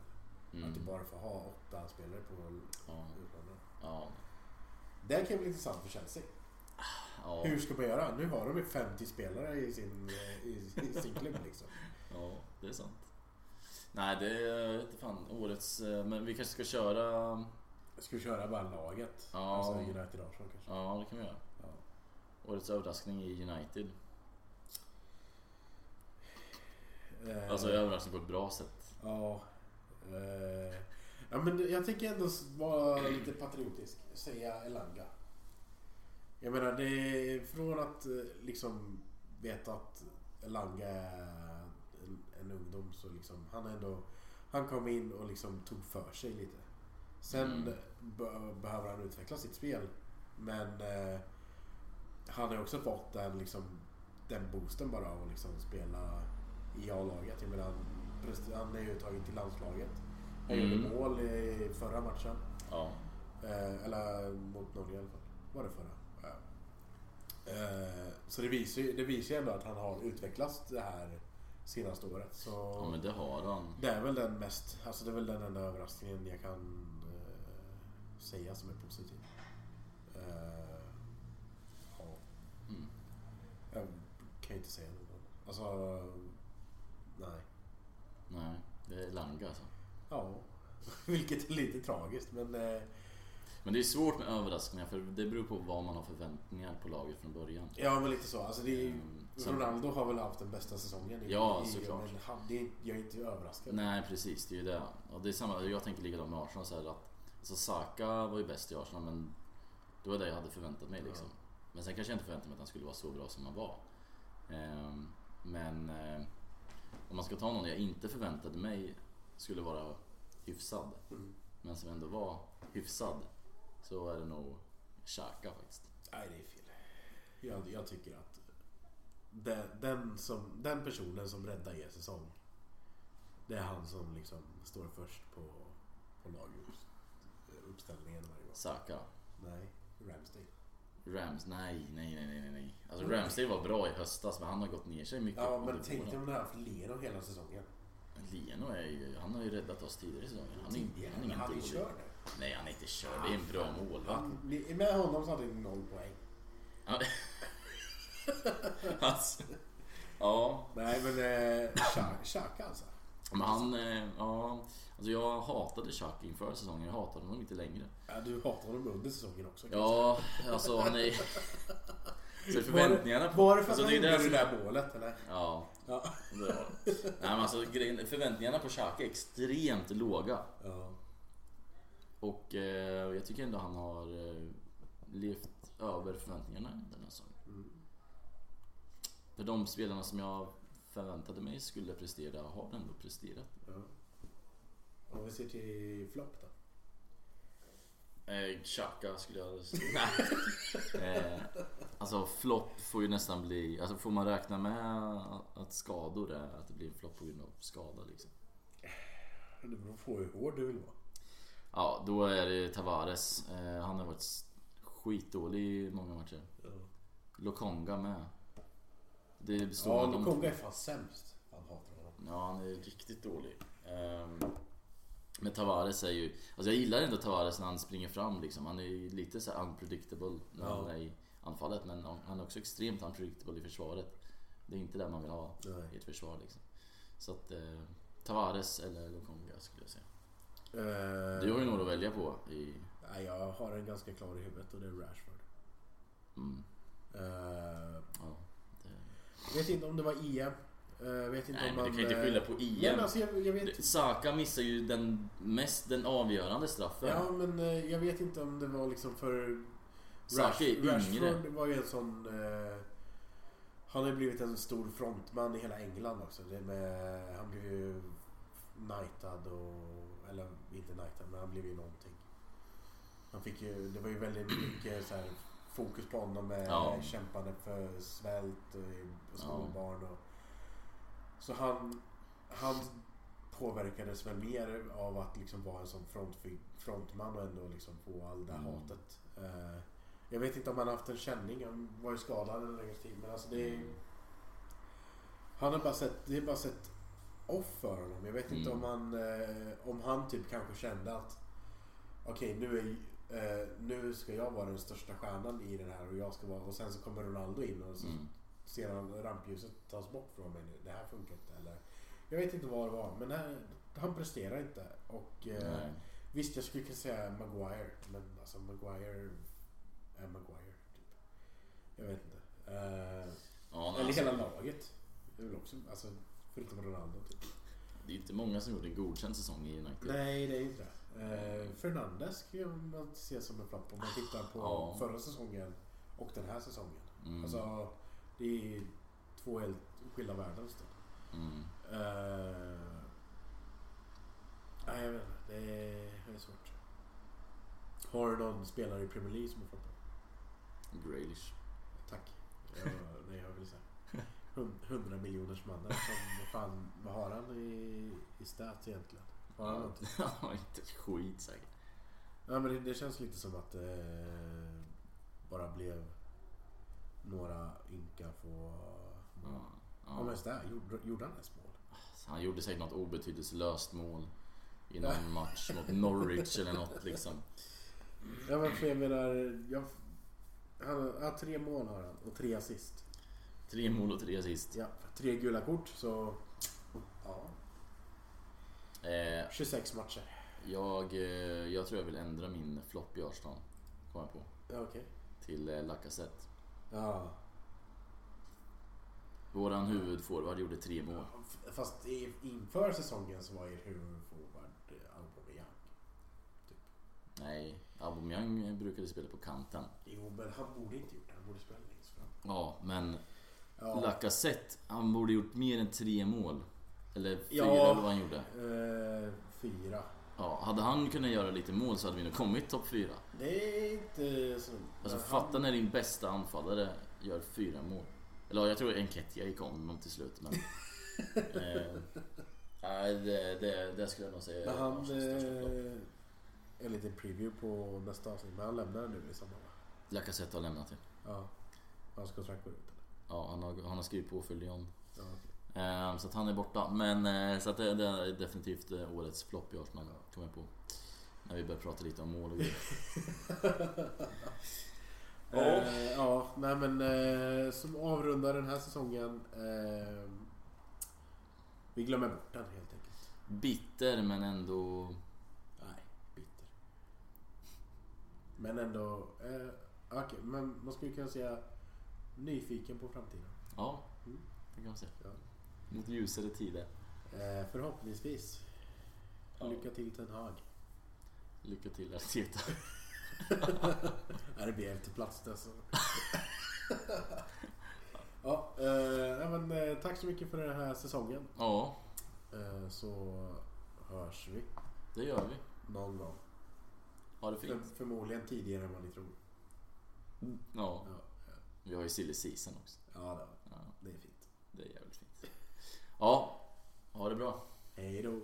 Mm. Att du bara får ha åtta spelare på Ja. utlånare. Ja. Det kan bli intressant för Chelsea. Ja. Hur ska man göra? Nu har de ju 50 spelare i sin, eh, i, i sin klubb liksom. ja, det är sant. Nej, det är jag vet fan årets... eh, Men vi kanske ska köra... Ska vi köra bara laget? Ja. Alltså United Arsenal kanske? Ja, det kan vi göra. Ja. Årets överraskning i United. Eh, Alltså överraskning på ett bra sätt. Ja. Eh, ja men jag tänker ändå vara lite patriotisk. Säga Elanga. Jag menar det är från att eh, liksom veta att Elanga är en, en ungdom så liksom han ändå Han kom in och liksom tog för sig lite. Sen Mm. be- behöver han utveckla sitt spel. Men eh, han har också fått den, liksom, den boosten bara av att liksom spela i A-laget. Jag menar, han, är ju tagen till landslaget. Han Mm. gjorde mål i förra matchen. Ja. Eh, eller mot Norge i alla fall. Var det förra? Eh, så det visar, ju, det visar ju ändå att han har utvecklats det här senaste året. Så ja, men det har han. det är väl den mest, alltså det är väl den enda överraskningen jag kan eh, säga som är positiv. Eh, ja. Mm. Jag kan inte säga något. Alltså, nej. Nej, det är Langa alltså. Ja, vilket är lite tragiskt men eh, Men det är svårt med överraskningar för det beror på vad man har förväntningar på laget från början. ja men lite så. Alltså det är, sen- Ronaldo har väl haft den bästa säsongen Ja, i, såklart. Men han, det jag är inte överraskad. Nej precis, det är ju det. Och det är samma, jag tänker likadant med Arsenal så här att alltså Saka var ju bäst i Arsenal men det var det jag hade förväntat mig liksom. Men sen kanske jag inte förväntade mig att han skulle vara så bra som han var. Ehm, men eh, om man ska ta någon jag inte förväntade mig skulle vara hyfsad Mm. men som ändå var hyfsad så är det nog Xhaka faktiskt. Nej, det är fel. Jag, jag tycker att den, den, som, den personen som räddar er säsong det är han som liksom står först på, på laguppställningen varje gång. Saka. Nej, Ramsdale. Rams, nej, nej, nej, nej, nej. Alltså Ramsdale var bra i höstas men han har gått ner sig mycket. Ja, men tänk dig om det här för Leno hela säsongen. Leno är ju, han har ju räddat oss tidigare i säsongen. Han är, Tidigare, han är men han är dålig. körd nu. Nej, han är inte körd. Det är en bra målvakt. Han, med honom så hade ni noll poäng. Ja. alltså, ja, Nej, men eh, Xhaka alltså. men han, eh, ja. Alltså jag hatade Chuck inför säsongen. Jag hatar honom inte längre. Ja, du hatar honom under säsongen också. Ja, alltså han är... Så förväntningarna på... Var det för att alltså, han är gjorde det som- där målet eller? Ja, Ja. det var det. Nej men alltså grejen, förväntningarna på Chuck är extremt låga. ja. Och eh, jag tycker ändå han har eh, levt över förväntningarna den här säsongen. Mm. För de spelarna som jag förväntade mig skulle prestera har ändå presterat. ja. Om vi ser till flopp då? Eh, Xhaka skulle jag säga. Eh, alltså flopp får ju nästan bli... Alltså får man räkna med att skador är att det blir en flopp på grund av skada liksom. Det beror på hur hård du vill vara. Ja, då är det Tavares. Eh, han har varit skitdålig i många matcher. Ja, Lokonga med. Det består ja Lokonga är fan sämst. Fan hatar honom. Ja, han är riktigt dålig. Ehm, Men Tavares är ju... Alltså jag gillar ändå Tavares när han springer fram liksom. Han är ju lite så unpredictable när Ja. han är i anfallet. Men han är också extremt unpredictable i försvaret. Det är inte det man vill ha Nej. i ett försvar liksom. Så att... Eh, Tavares eller Lokonga skulle jag säga. Eh, Du har ju några att välja på i... Jag har en ganska klar i huvudet och det är Rashford. Mm, Eh, ja, det, vet inte om det var EM. Eh, Jag vet inte Nej, om man... du kan inte skylla på eh, EM. Nej, men alltså, jag, jag vet Saka missar ju den mest, den avgörande straffen. Ja, men eh, jag vet inte om det var liksom för... Saka är Rashford var ju en sån... Eh, han har ju blivit en stor frontman i hela England också. Det med, han blev ju knightad och... Eller inte knightad, men han blev ju någonting. Han fick ju... Det var ju väldigt mycket så här, fokus på honom med Ja. kämpande för svält och, och skolbarn. Och, så han... Han påverkades väl mer av att liksom vara en sån front, frontman och ändå liksom få all det Mm. hatet. Eh, jag vet inte om han haft en känning. Han var ju skadad en längre tid. Men alltså det är... Han har bara sett... Det är bara sett off för honom. Jag vet inte Mm. om han... Eh, om han typ kanske kände att... Okej, nu är... Eh, nu ska jag vara den största stjärnan i den här och jag ska vara... Och sen så kommer Ronaldo in och så Mm. ser han rampljuset tas bort från mig nu. Det här funkar inte. Eller, jag vet inte vad det var. Men här, han presterar inte. Och eh, visst, jag skulle kunna säga Maguire. Men alltså Maguire är Maguire. Typ. Jag vet inte. Eh, Ja, eller alltså, hela laget. Det är också, alltså, förutom Ronaldo. Typ. det är inte många som gjort en godkänd säsong i United. Nej, det är inte det. Eh, Fernandes kan man se som en flopp om man tittar på Ja. förra säsongen och den här säsongen. Mm. Alltså, det är två helt skilda världar. Mm. Uh, nej, jag vet inte. Det är, det är svårt. Har du någon spelare i Premier League som du floppar? Grealish. Tack. Ja, nej, jag vill säga. Hund- 100 miljoners mannen som fan, vad har han i, i stats egentligen? Har han någonting? Han har inte ett skit säkert. Ja men det, det känns lite som att det bara blev några ynka få... Ja, Ja, ja. men just det, gjorde, gjorde han ens mål? Han gjorde säkert något obetydelselöst mål i någon match mot Norwich eller något liksom. Ja men för jag menar, jag, han, ja, tre mål har han och tre assist. Tre mål och tre assist. Ja, tre gula kort så... Ja, Eh, 26 matcher. jag, eh, jag tror jag vill ändra min flopp i Arsenal. Kom jag på. Ja, okej. Till eh, Lacazette. Ja. Våran huvudforward gjorde tre mål. F- Fast inför säsongen så var er huvudforward eh, Aubameyang. Nej, Aubameyang brukade spela på kanten. Jo, men han borde inte gjort det. Han borde spela längst fram. Ja, men Ja, Lacazette, han borde gjort mer än tre mål. Eller fyra Ja. eller vad han gjorde. eh, fyra. Ja, hade han kunnat göra lite mål så hade vi nog kommit topp fyra. Det är inte så... Alltså fatta när din bästa anfallare gör fyra mål. Eller ja, jag tror Enketia gick om honom till slut men... eh, nej, det, det, det skulle jag nog säga Men han... Flopp. Eh, en liten preview på nästa avsnitt. Men han lämnar nu i sommar va? Lacazette har lämnat det. Ja. Hans kontrakt går ut? Ja, han har, han har skrivit på för Lyon. Ja. Eh, så att han är borta. Men eh, så att det, det är definitivt eh, årets flopp i Arsenal, kom jag på. När vi börjar prata lite om mål och grejer. Ja. Eh, ja, nej men eh, som avrundar den här säsongen. Eh, vi glömmer bort den helt enkelt. Bitter men ändå... Nej, bitter. Men ändå... Eh, okej, men man skulle kunna säga nyfiken på framtiden. Ja, Mm. det kan man säga. Ja. Mot ljusare tider. Eh, förhoppningsvis. Ja. Lycka till Ten Hag. Lycka till Arteta. Nej, det blir till plats där så. ja, eh, men, eh, tack så mycket för den här säsongen. Ja, Eh, så hörs vi det gör vi. någon gång. Ha det För, fint. förmodligen tidigare än vad ni tror. Ja, Ja, vi har ju silly season också. Ja, det, har vi. ja. det är fint. Det är jävligt fint. Ja, ha det bra. Hej då.